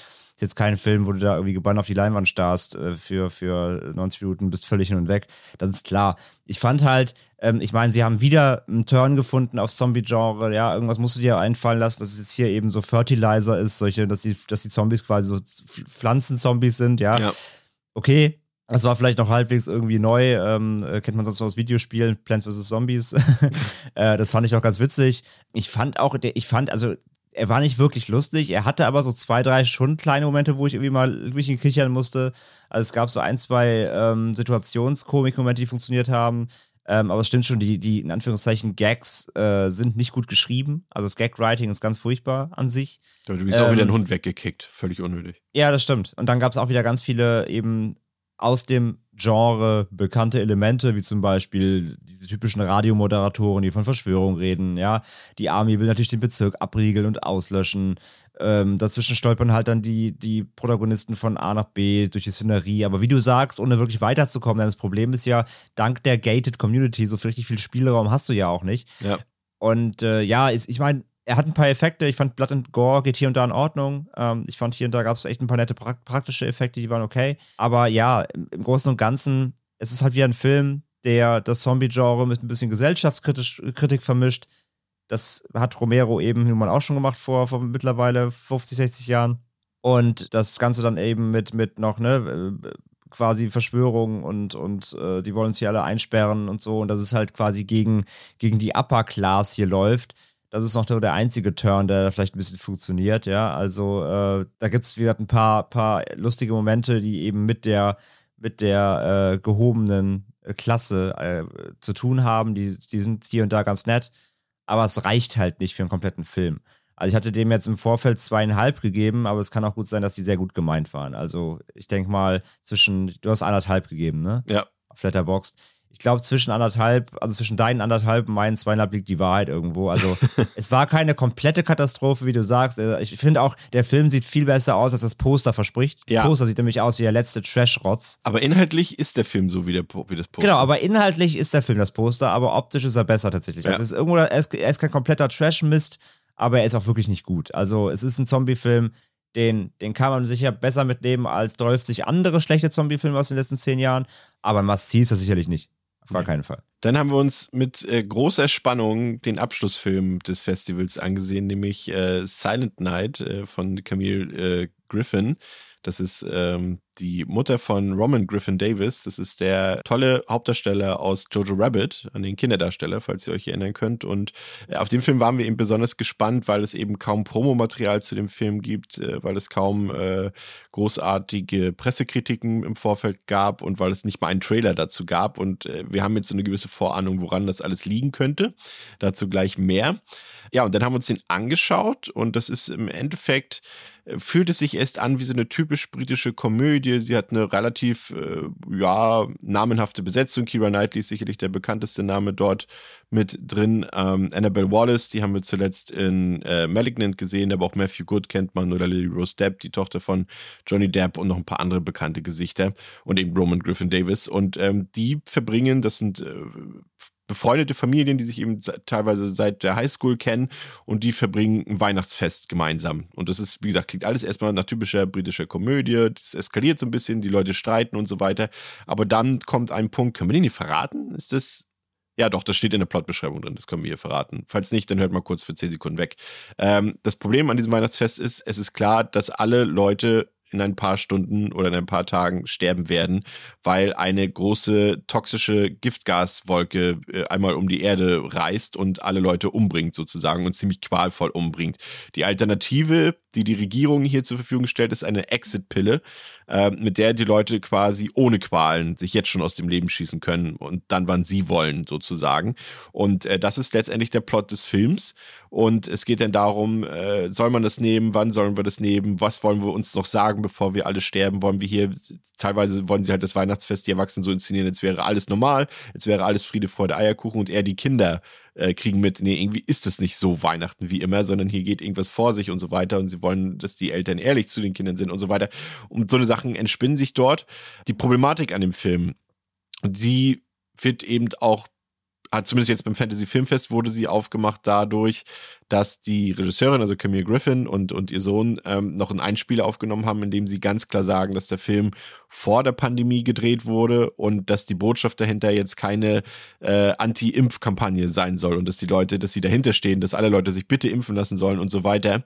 Ist jetzt kein Film, wo du da irgendwie gebannt auf die Leinwand starrst äh, für, für 90 Minuten, bist völlig hin und weg. Das ist klar. Ich fand halt, ähm, ich meine, sie haben wieder einen Turn gefunden aufs Zombie-Genre. Ja, irgendwas musst du dir einfallen lassen, dass es jetzt hier eben so Fertilizer ist, solche, dass die, dass die Zombies quasi so Pflanzenzombies sind, ja. ja. Okay, das war vielleicht noch halbwegs irgendwie neu, ähm, äh, kennt man sonst noch aus Videospielen, Plants vs. Zombies. äh, das fand ich auch ganz witzig. Ich fand auch, ich fand, also er war nicht wirklich lustig. Er hatte aber so zwei, drei schon kleine Momente, wo ich irgendwie mal mich kichern musste. Also es gab so ein, zwei ähm, Situationskomik-Momente, die funktioniert haben. Ähm, aber es stimmt schon, die, die in Anführungszeichen Gags äh, sind nicht gut geschrieben. Also das Gag-Writing ist ganz furchtbar an sich. Du bist ähm, auch wieder ein Hund weggekickt. Völlig unnötig. Ja, das stimmt. Und dann gab es auch wieder ganz viele eben aus dem Genre bekannte Elemente, wie zum Beispiel diese typischen Radiomoderatoren, die von Verschwörung reden, ja. Die Army will natürlich den Bezirk abriegeln und auslöschen. Ähm, dazwischen stolpern halt dann die, die Protagonisten von A nach B durch die Szenerie. Aber wie du sagst, ohne wirklich weiterzukommen, denn das Problem ist ja, dank der Gated Community, so richtig viel Spielraum hast du ja auch nicht. Ja. Und äh, ja, ist, ich meine, er hat ein paar Effekte. Ich fand Blood and Gore geht hier und da in Ordnung. Ähm, ich fand hier und da gab es echt ein paar nette pra praktische Effekte, die waren okay. Aber ja, im, im Großen und Ganzen, es ist halt wie ein Film, der das Zombie-Genre mit ein bisschen Gesellschaftskritik vermischt. Das hat Romero eben nun mal auch schon gemacht vor, vor mittlerweile 50, 60 Jahren. Und das Ganze dann eben mit, mit noch, ne, äh, quasi Verschwörungen und, und äh, die wollen uns hier alle einsperren und so. Und dass es halt quasi gegen, gegen die Upper Class hier läuft. Das ist noch der einzige Turn, der vielleicht ein bisschen funktioniert, ja. Also äh, da gibt es, wie gesagt, ein paar, paar lustige Momente, die eben mit der, mit der äh, gehobenen Klasse äh, zu tun haben. Die, die sind hier und da ganz nett, aber es reicht halt nicht für einen kompletten Film. Also ich hatte dem jetzt im Vorfeld zweieinhalb gegeben, aber es kann auch gut sein, dass die sehr gut gemeint waren. Also ich denke mal zwischen, du hast anderthalb gegeben, ne? Ja. Auf Letterboxd ich glaube, zwischen anderthalb, also zwischen deinen anderthalb und meinen zweieinhalb liegt die Wahrheit irgendwo. Also es war keine komplette Katastrophe, wie du sagst. Äh, ich finde auch, der Film sieht viel besser aus, als das Poster verspricht. Ja. Das Poster sieht nämlich aus wie der letzte Trash-Rotz. Aber inhaltlich ist der Film so wie, der, wie das Poster. Genau, aber inhaltlich ist der Film das Poster, aber optisch ist er besser tatsächlich. Also ja. Also es ist irgendwo, er ist, er ist kein kompletter Trash-Mist, aber er ist auch wirklich nicht gut. Also es ist ein Zombie-Film, den, den kann man sicher besser mitnehmen als 30 andere schlechte Zombie-Filme aus den letzten zehn Jahren, aber See ist das sicherlich nicht. Auf gar keinen Fall. Dann haben wir uns mit äh, großer Spannung den Abschlussfilm des Festivals angesehen, nämlich äh, Silent Night äh, von Camille äh, Griffin. Das ist ähm, die Mutter von Roman Griffin Davis. Das ist der tolle Hauptdarsteller aus Jojo Rabbit, an den Kinderdarsteller, falls ihr euch erinnern könnt. Und äh, auf den Film waren wir eben besonders gespannt, weil es eben kaum Promomaterial zu dem Film gibt, äh, weil es kaum äh, großartige Pressekritiken im Vorfeld gab und weil es nicht mal einen Trailer dazu gab. Und äh, wir haben jetzt so eine gewisse Vorahnung, woran das alles liegen könnte. Dazu gleich mehr. Ja, und dann haben wir uns den angeschaut und das ist im Endeffekt äh, fühlt es sich erst an wie so eine typisch britische Komödie. Sie hat eine relativ, äh, ja, namenhafte Besetzung. Kira Knightley ist sicherlich der bekannteste Name dort mit drin. Ähm, Annabelle Wallace, die haben wir zuletzt in äh, Malignant gesehen, aber auch Matthew Good kennt man oder Lily Rose Depp, die Tochter von Johnny Depp und noch ein paar andere bekannte Gesichter und eben Roman Griffin Davis. Und ähm, die verbringen, das sind äh, befreundete Familien, die sich eben teilweise seit der Highschool kennen und die verbringen ein Weihnachtsfest gemeinsam. Und das ist, wie gesagt, klingt alles erstmal nach typischer britischer Komödie. Das eskaliert so ein bisschen, die Leute streiten und so weiter. Aber dann kommt ein Punkt, können wir den nicht verraten? Ist das. Ja, doch, das steht in der Plotbeschreibung drin, das können wir hier verraten. Falls nicht, dann hört mal kurz für 10 Sekunden weg. Ähm, das Problem an diesem Weihnachtsfest ist, es ist klar, dass alle Leute in ein paar Stunden oder in ein paar Tagen sterben werden, weil eine große toxische Giftgaswolke äh, einmal um die Erde reist und alle Leute umbringt sozusagen und ziemlich qualvoll umbringt. Die Alternative, die die Regierung hier zur Verfügung stellt, ist eine Exit-Pille, äh, mit der die Leute quasi ohne Qualen sich jetzt schon aus dem Leben schießen können und dann, wann sie wollen, sozusagen. Und äh, das ist letztendlich der Plot des Films. Und es geht dann darum, äh, soll man das nehmen, wann sollen wir das nehmen, was wollen wir uns noch sagen, bevor wir alle sterben, wollen wir hier, teilweise wollen sie halt das Weihnachtsfest, die Erwachsenen so inszenieren, jetzt wäre alles normal, jetzt wäre alles Friede, Freude, Eierkuchen und eher die Kinder äh, kriegen mit, nee, irgendwie ist es nicht so Weihnachten wie immer, sondern hier geht irgendwas vor sich und so weiter und sie wollen, dass die Eltern ehrlich zu den Kindern sind und so weiter. Und so eine Sachen entspinnen sich dort. Die Problematik an dem Film, die wird eben auch zumindest jetzt beim Fantasy Filmfest wurde sie aufgemacht dadurch, dass die Regisseurin, also Camille Griffin und, und ihr Sohn ähm, noch einen Einspieler aufgenommen haben, in dem sie ganz klar sagen, dass der Film vor der Pandemie gedreht wurde und dass die Botschaft dahinter jetzt keine äh, Anti-Impf-Kampagne sein soll und dass die Leute, dass sie dahinter stehen, dass alle Leute sich bitte impfen lassen sollen und so weiter.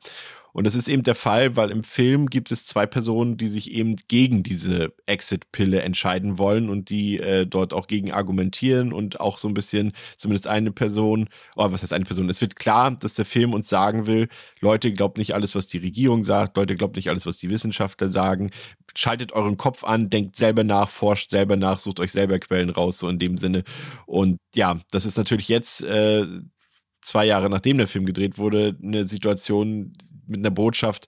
Und das ist eben der Fall, weil im Film gibt es zwei Personen, die sich eben gegen diese Exit-Pille entscheiden wollen und die äh, dort auch gegen argumentieren und auch so ein bisschen, zumindest eine Person, oh, was heißt eine Person? Es wird klar, dass der Film uns sagen will, Leute, glaubt nicht alles, was die Regierung sagt, Leute, glaubt nicht alles, was die Wissenschaftler sagen, schaltet euren Kopf an, denkt selber nach, forscht selber nach, sucht euch selber Quellen raus, so in dem Sinne. Und ja, das ist natürlich jetzt äh, zwei Jahre nachdem der Film gedreht wurde, eine Situation, mit einer Botschaft,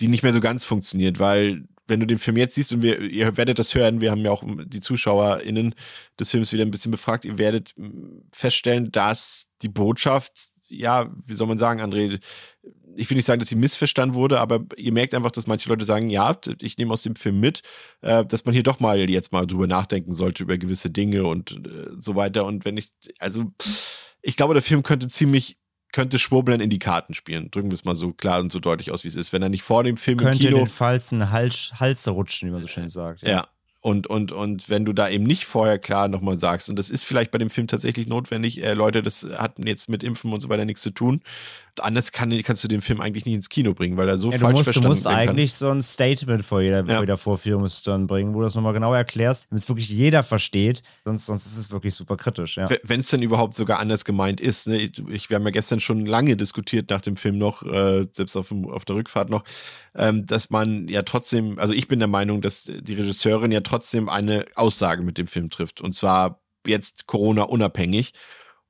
die nicht mehr so ganz funktioniert, weil wenn du den Film jetzt siehst und wir, ihr werdet das hören, wir haben ja auch die ZuschauerInnen des Films wieder ein bisschen befragt, ihr werdet feststellen, dass die Botschaft, ja, wie soll man sagen, André, ich will nicht sagen, dass sie missverstanden wurde, aber ihr merkt einfach, dass manche Leute sagen, ja, ich nehme aus dem Film mit, äh, dass man hier doch mal jetzt mal drüber nachdenken sollte, über gewisse Dinge und äh, so weiter. Und wenn ich, also ich glaube, der Film könnte ziemlich könnte Schwurbeln in die Karten spielen. Drücken wir es mal so klar und so deutlich aus, wie es ist. Wenn er nicht vor dem Film könnte im Kino... den falschen Hals, Hals rutschen, wie man so schön sagt. Ja. ja. Und, und, und wenn du da eben nicht vorher klar nochmal sagst, und das ist vielleicht bei dem Film tatsächlich notwendig, äh, Leute, das hat jetzt mit Impfen und so weiter nichts zu tun, anders kann, kannst du den Film eigentlich nicht ins Kino bringen, weil er so ja, falsch musst, verstanden Du musst eigentlich so ein Statement vor jeder, ja. vor jeder Vorführung dann bringen, wo du das nochmal genau erklärst, damit es wirklich jeder versteht, sonst, sonst ist es wirklich super kritisch. Ja. Wenn es denn überhaupt sogar anders gemeint ist. Ne? Ich, ich, wir haben ja gestern schon lange diskutiert nach dem Film noch, äh, selbst auf, auf der Rückfahrt noch, ähm, dass man ja trotzdem, also ich bin der Meinung, dass die Regisseurin ja trotzdem eine Aussage mit dem Film trifft. Und zwar jetzt Corona unabhängig.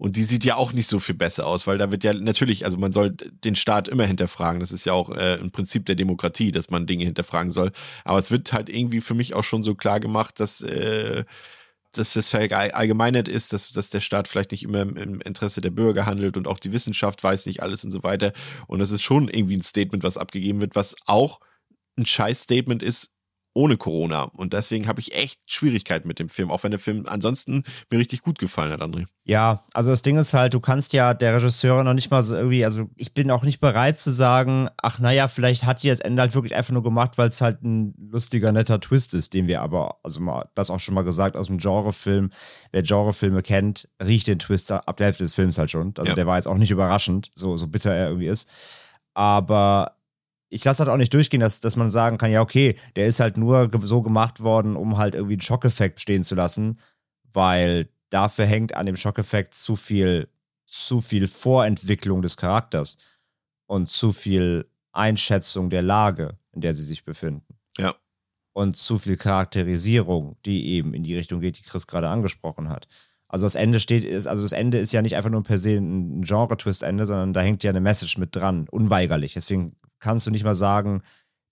Und die sieht ja auch nicht so viel besser aus, weil da wird ja natürlich, also man soll den Staat immer hinterfragen. Das ist ja auch äh, ein Prinzip der Demokratie, dass man Dinge hinterfragen soll. Aber es wird halt irgendwie für mich auch schon so klar gemacht, dass, äh, dass das verallgemeinert ist, dass, dass der Staat vielleicht nicht immer im Interesse der Bürger handelt und auch die Wissenschaft weiß nicht alles und so weiter. Und das ist schon irgendwie ein Statement, was abgegeben wird, was auch ein Scheiß-Statement ist, ohne Corona. Und deswegen habe ich echt Schwierigkeiten mit dem Film, auch wenn der Film ansonsten mir richtig gut gefallen hat, André. Ja, also das Ding ist halt, du kannst ja der Regisseurin noch nicht mal so irgendwie, also ich bin auch nicht bereit zu sagen, ach naja, vielleicht hat die das Ende halt wirklich einfach nur gemacht, weil es halt ein lustiger, netter Twist ist, den wir aber, also mal, das auch schon mal gesagt, aus dem Genrefilm, wer Genrefilme kennt, riecht den Twist ab der Hälfte des Films halt schon. Also ja. der war jetzt auch nicht überraschend, so, so bitter er irgendwie ist. Aber ich lasse halt auch nicht durchgehen, dass, dass man sagen kann, ja, okay, der ist halt nur so gemacht worden, um halt irgendwie einen Schockeffekt stehen zu lassen, weil dafür hängt an dem Schockeffekt zu viel, zu viel Vorentwicklung des Charakters und zu viel Einschätzung der Lage, in der sie sich befinden. Ja. Und zu viel Charakterisierung, die eben in die Richtung geht, die Chris gerade angesprochen hat. Also das Ende steht, ist, also das Ende ist ja nicht einfach nur per se ein Genre-Twist-Ende, sondern da hängt ja eine Message mit dran, unweigerlich. Deswegen kannst du nicht mal sagen,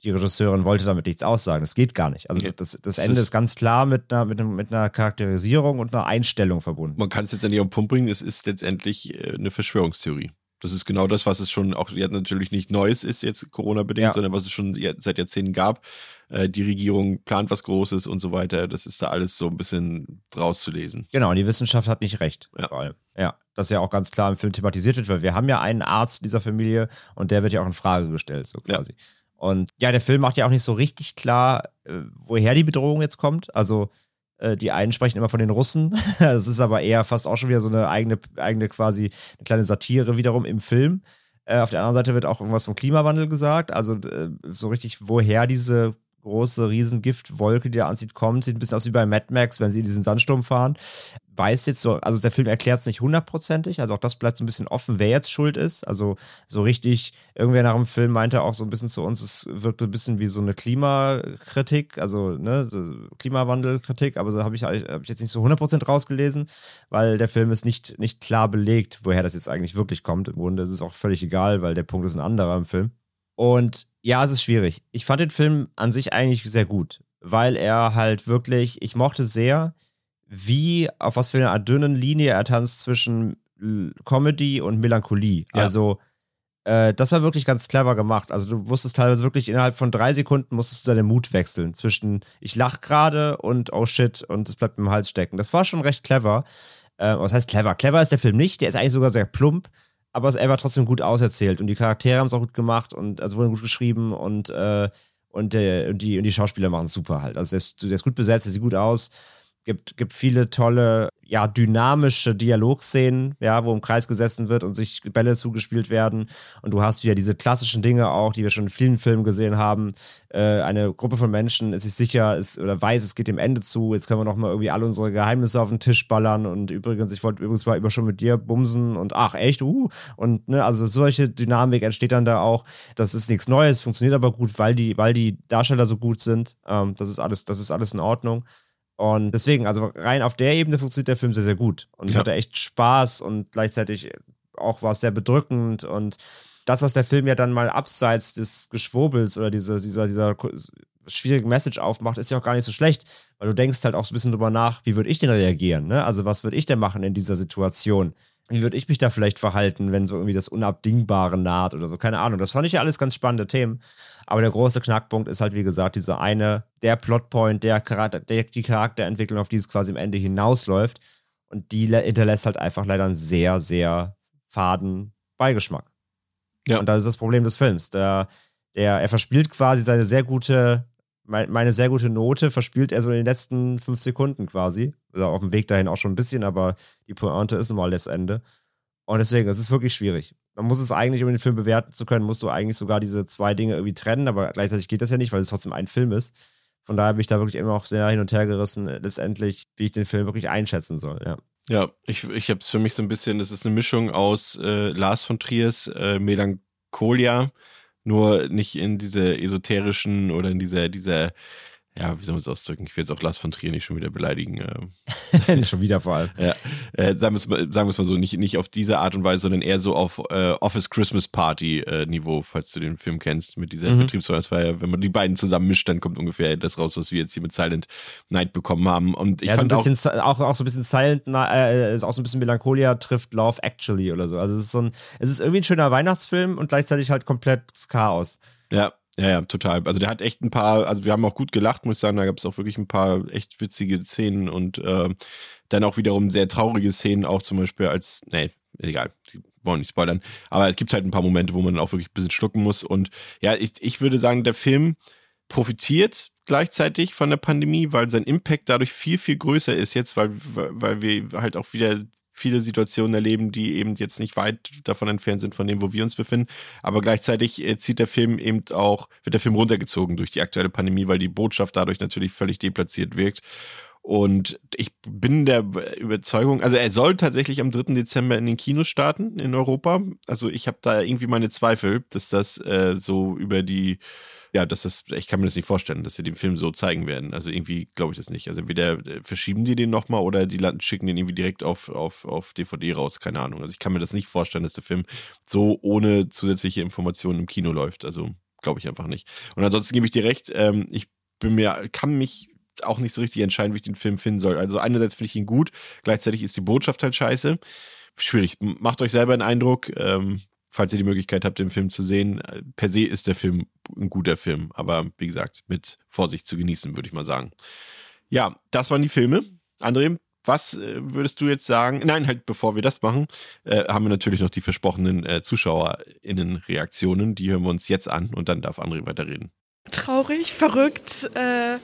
die Regisseurin wollte damit nichts aussagen. Das geht gar nicht. Also das, das Ende ist, ist, ganz klar mit einer, mit, mit einer Charakterisierung und einer Einstellung verbunden. Man kann es jetzt nicht auf den Punkt bringen, es ist letztendlich äh, eine Verschwörungstheorie. Das ist genau das, was es schon auch jetzt natürlich nicht Neues ist, jetzt Corona-bedingt, ja. sondern was es schon seit Jahrzehnten gab. Äh, die Regierung plant was Großes und so weiter. Das ist da alles so ein bisschen draus zu lesen. Genau, und die Wissenschaft hat nicht recht. Ja. ja, das ja auch ganz klar im Film thematisiert wird, weil wir haben ja einen Arzt dieser Familie und der wird ja auch in Frage gestellt, so quasi. Ja. Und ja, der Film macht ja auch nicht so richtig klar, äh, woher die Bedrohung jetzt kommt. Also die einen sprechen immer von den Russen. Das ist aber eher fast auch schon wieder so eine eigene, eigene quasi eine kleine Satire wiederum im Film. Äh, auf der anderen Seite wird auch irgendwas vom Klimawandel gesagt. Also so richtig, woher diese große Riesengiftwolke, die da anzieht, kommt. Sieht ein bisschen aus wie bei Mad Max, wenn sie in diesen Sandsturm fahren. Weiß jetzt so, also der Film erklärt es nicht hundertprozentig, also auch das bleibt so ein bisschen offen, wer jetzt schuld ist. Also so richtig, irgendwer nach dem Film meinte auch so ein bisschen zu uns, es wirkte ein bisschen wie so eine Klimakritik, also ne, so Klimawandelkritik, aber so habe ich, hab ich jetzt nicht so 100% rausgelesen, weil der Film ist nicht, nicht klar belegt, woher das jetzt eigentlich wirklich kommt. Im Grunde ist es auch völlig egal, weil der Punkt ist ein anderer im Film. Und ja, es ist schwierig. Ich fand den Film an sich eigentlich sehr gut, weil er halt wirklich, ich mochte sehr, wie, auf was für einer dünnen Linie er tanzt zwischen Comedy und Melancholie. Ja. Also, äh, das war wirklich ganz clever gemacht. Also, du wusstest teilweise wirklich innerhalb von drei Sekunden musstest du deinen Mut wechseln zwischen ich lach gerade und oh shit und es bleibt im Hals stecken. Das war schon recht clever. Äh, was heißt clever? Clever ist der Film nicht, der ist eigentlich sogar sehr plump aber er war trotzdem gut auserzählt und die Charaktere haben es auch gut gemacht und also wurden gut geschrieben und, äh, und, der, und, die, und die Schauspieler machen es super halt. Also der ist, der ist gut besetzt, der sieht gut aus gibt, gibt viele tolle, ja, dynamische Dialogszenen, ja, wo im Kreis gesessen wird und sich Bälle zugespielt werden. Und du hast wieder diese klassischen Dinge auch, die wir schon in vielen Filmen gesehen haben. Äh, eine Gruppe von Menschen ist sich sicher ist, oder weiß, es geht dem Ende zu. Jetzt können wir nochmal irgendwie alle unsere Geheimnisse auf den Tisch ballern. Und übrigens, ich wollte übrigens mal über schon mit dir bumsen und ach, echt, uh. Und ne, also solche Dynamik entsteht dann da auch. Das ist nichts Neues, funktioniert aber gut, weil die, weil die Darsteller so gut sind. Ähm, das ist alles, das ist alles in Ordnung. Und deswegen, also rein auf der Ebene funktioniert der Film sehr, sehr gut. Und ich ja. hatte echt Spaß und gleichzeitig auch war es sehr bedrückend. Und das, was der Film ja dann mal abseits des Geschwurbels oder diese, dieser, dieser schwierigen Message aufmacht, ist ja auch gar nicht so schlecht, weil du denkst halt auch so ein bisschen drüber nach, wie würde ich denn reagieren? Ne? Also, was würde ich denn machen in dieser Situation? Wie würde ich mich da vielleicht verhalten, wenn so irgendwie das Unabdingbare naht oder so? Keine Ahnung. Das fand ich ja alles ganz spannende Themen. Aber der große Knackpunkt ist halt, wie gesagt, dieser eine, der Plotpoint, der, Charakter, der die Charakterentwicklung, auf die es quasi am Ende hinausläuft. Und die hinterlässt halt einfach leider einen sehr, sehr faden Beigeschmack. Ja. Und das ist das Problem des Films. Der, der, er verspielt quasi seine sehr gute, meine sehr gute Note, verspielt er so in den letzten fünf Sekunden quasi. Oder auf dem Weg dahin auch schon ein bisschen, aber die Pointe ist nun mal das Ende. Und deswegen, es ist wirklich schwierig man muss es eigentlich, um den Film bewerten zu können, musst du eigentlich sogar diese zwei Dinge irgendwie trennen, aber gleichzeitig geht das ja nicht, weil es trotzdem ein Film ist. Von daher bin ich da wirklich immer auch sehr hin und her gerissen, letztendlich, wie ich den Film wirklich einschätzen soll, ja. Ja, ich, ich habe es für mich so ein bisschen, das ist eine Mischung aus äh, Lars von Triers äh, Melancholia, nur nicht in diese esoterischen oder in dieser, dieser ja, wie soll man es ausdrücken? Ich will jetzt auch Lars von Trier nicht schon wieder beleidigen. Ähm. schon wieder vor allem. Ja, äh, sagen wir es mal, so, nicht, nicht auf diese Art und Weise, sondern eher so auf äh, Office Christmas Party äh, Niveau, falls du den Film kennst, mit dieser mhm. Betriebsfeier. Das war ja, wenn man die beiden zusammen mischt, dann kommt ungefähr das raus, was wir jetzt hier mit Silent Night bekommen haben. Und ich ja, fand so ein bisschen, auch, auch, auch so ein bisschen Silent Night, äh, auch so ein bisschen Melancholia trifft Love Actually oder so. Also es ist so ein, es ist irgendwie ein schöner Weihnachtsfilm und gleichzeitig halt komplett Chaos. Ja, Ja, ja, total. Also der hat echt ein paar, also wir haben auch gut gelacht, muss ich sagen, da gab es auch wirklich ein paar echt witzige Szenen und äh, dann auch wiederum sehr traurige Szenen, auch zum Beispiel als, nee, egal, die wollen nicht spoilern, aber es gibt halt ein paar Momente, wo man auch wirklich ein bisschen schlucken muss. Und ja, ich, ich würde sagen, der Film profitiert gleichzeitig von der Pandemie, weil sein Impact dadurch viel, viel größer ist jetzt, weil, weil wir halt auch wieder viele Situationen erleben, die eben jetzt nicht weit davon entfernt sind von dem, wo wir uns befinden. Aber gleichzeitig äh, zieht der Film eben auch, wird der Film runtergezogen durch die aktuelle Pandemie, weil die Botschaft dadurch natürlich völlig deplatziert wirkt. Und ich bin der Überzeugung, also er soll tatsächlich am 3. Dezember in den Kinos starten in Europa. Also ich habe da irgendwie meine Zweifel, dass das äh, so über die ja, das ist, ich kann mir das nicht vorstellen, dass sie den Film so zeigen werden. Also irgendwie glaube ich das nicht. Also entweder äh, verschieben die den nochmal oder die schicken den irgendwie direkt auf, auf, auf DVD raus, keine Ahnung. Also ich kann mir das nicht vorstellen, dass der Film so ohne zusätzliche Informationen im Kino läuft. Also glaube ich einfach nicht. Und ansonsten gebe ich dir recht, ähm, ich bin mir, kann mich auch nicht so richtig entscheiden, wie ich den Film finden soll. Also einerseits finde ich ihn gut, gleichzeitig ist die Botschaft halt scheiße. Schwierig. Macht euch selber einen Eindruck. Ähm, falls ihr die Möglichkeit habt, den Film zu sehen. Per se ist der Film ein guter Film, aber wie gesagt, mit Vorsicht zu genießen, würde ich mal sagen. Ja, das waren die Filme. André, was äh, würdest du jetzt sagen? Nein, halt bevor wir das machen, äh, haben wir natürlich noch die versprochenen äh, ZuschauerInnen-Reaktionen. Die hören wir uns jetzt an und dann darf André weiterreden. Traurig, verrückt, äh,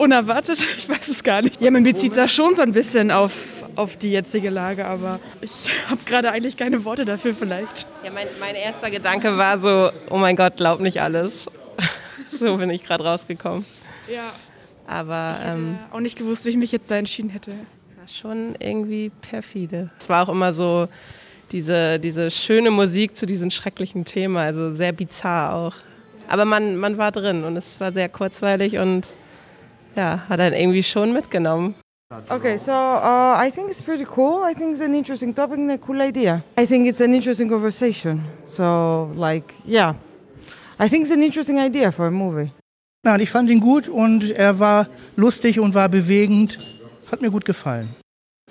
unerwartet, ich weiß es gar nicht. Ja, man bezieht da schon so ein bisschen auf, auf die jetzige Lage, aber ich habe gerade eigentlich keine Worte dafür vielleicht. Ja, mein, mein erster Gedanke war so, oh mein Gott, glaub nicht alles. so bin ich gerade rausgekommen. Ja. Aber ich hätte ähm, auch nicht gewusst, wie ich mich jetzt da entschieden hätte. war schon irgendwie perfide. Es war auch immer so diese, diese schöne Musik zu diesem schrecklichen Thema, also sehr bizarr auch. Aber man, man war drin und es war sehr kurzweilig und ja, hat dann irgendwie schon mitgenommen. Okay, so uh, I think it's pretty cool. I think it's an interesting topic and a cool idea. I think it's an interesting conversation. So, like, yeah, I think it's an interesting idea for a movie. Nein, ich fand ihn gut und er war lustig und war bewegend. Hat mir gut gefallen.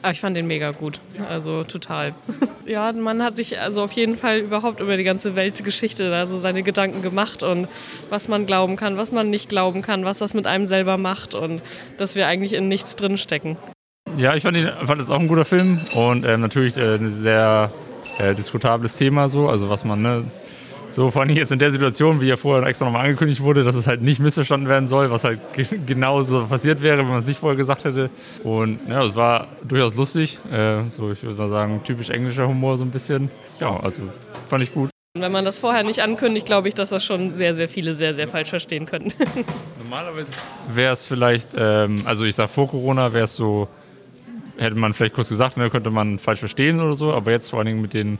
Aber ich fand den mega gut. Also total. ja, man hat sich also auf jeden Fall überhaupt über die ganze Weltgeschichte also seine Gedanken gemacht und was man glauben kann, was man nicht glauben kann, was das mit einem selber macht und dass wir eigentlich in nichts drinstecken. Ja, ich fand, ihn, fand es auch ein guter Film und ähm, natürlich äh, ein sehr äh, diskutables Thema so, also was man ne, so vor allem jetzt in der Situation, wie ja vorher extra nochmal angekündigt wurde, dass es halt nicht missverstanden werden soll, was halt ge genauso passiert wäre, wenn man es nicht vorher gesagt hätte. Und ja, es war durchaus lustig. Äh, so, ich würde mal sagen, typisch englischer Humor so ein bisschen. Ja, also fand ich gut. Wenn man das vorher nicht ankündigt, glaube ich, dass das schon sehr, sehr viele sehr, sehr falsch verstehen könnten. Normalerweise wäre es vielleicht, ähm, also ich sage vor Corona wäre es so, hätte man vielleicht kurz gesagt, ne, könnte man falsch verstehen oder so, aber jetzt vor allen Dingen mit den,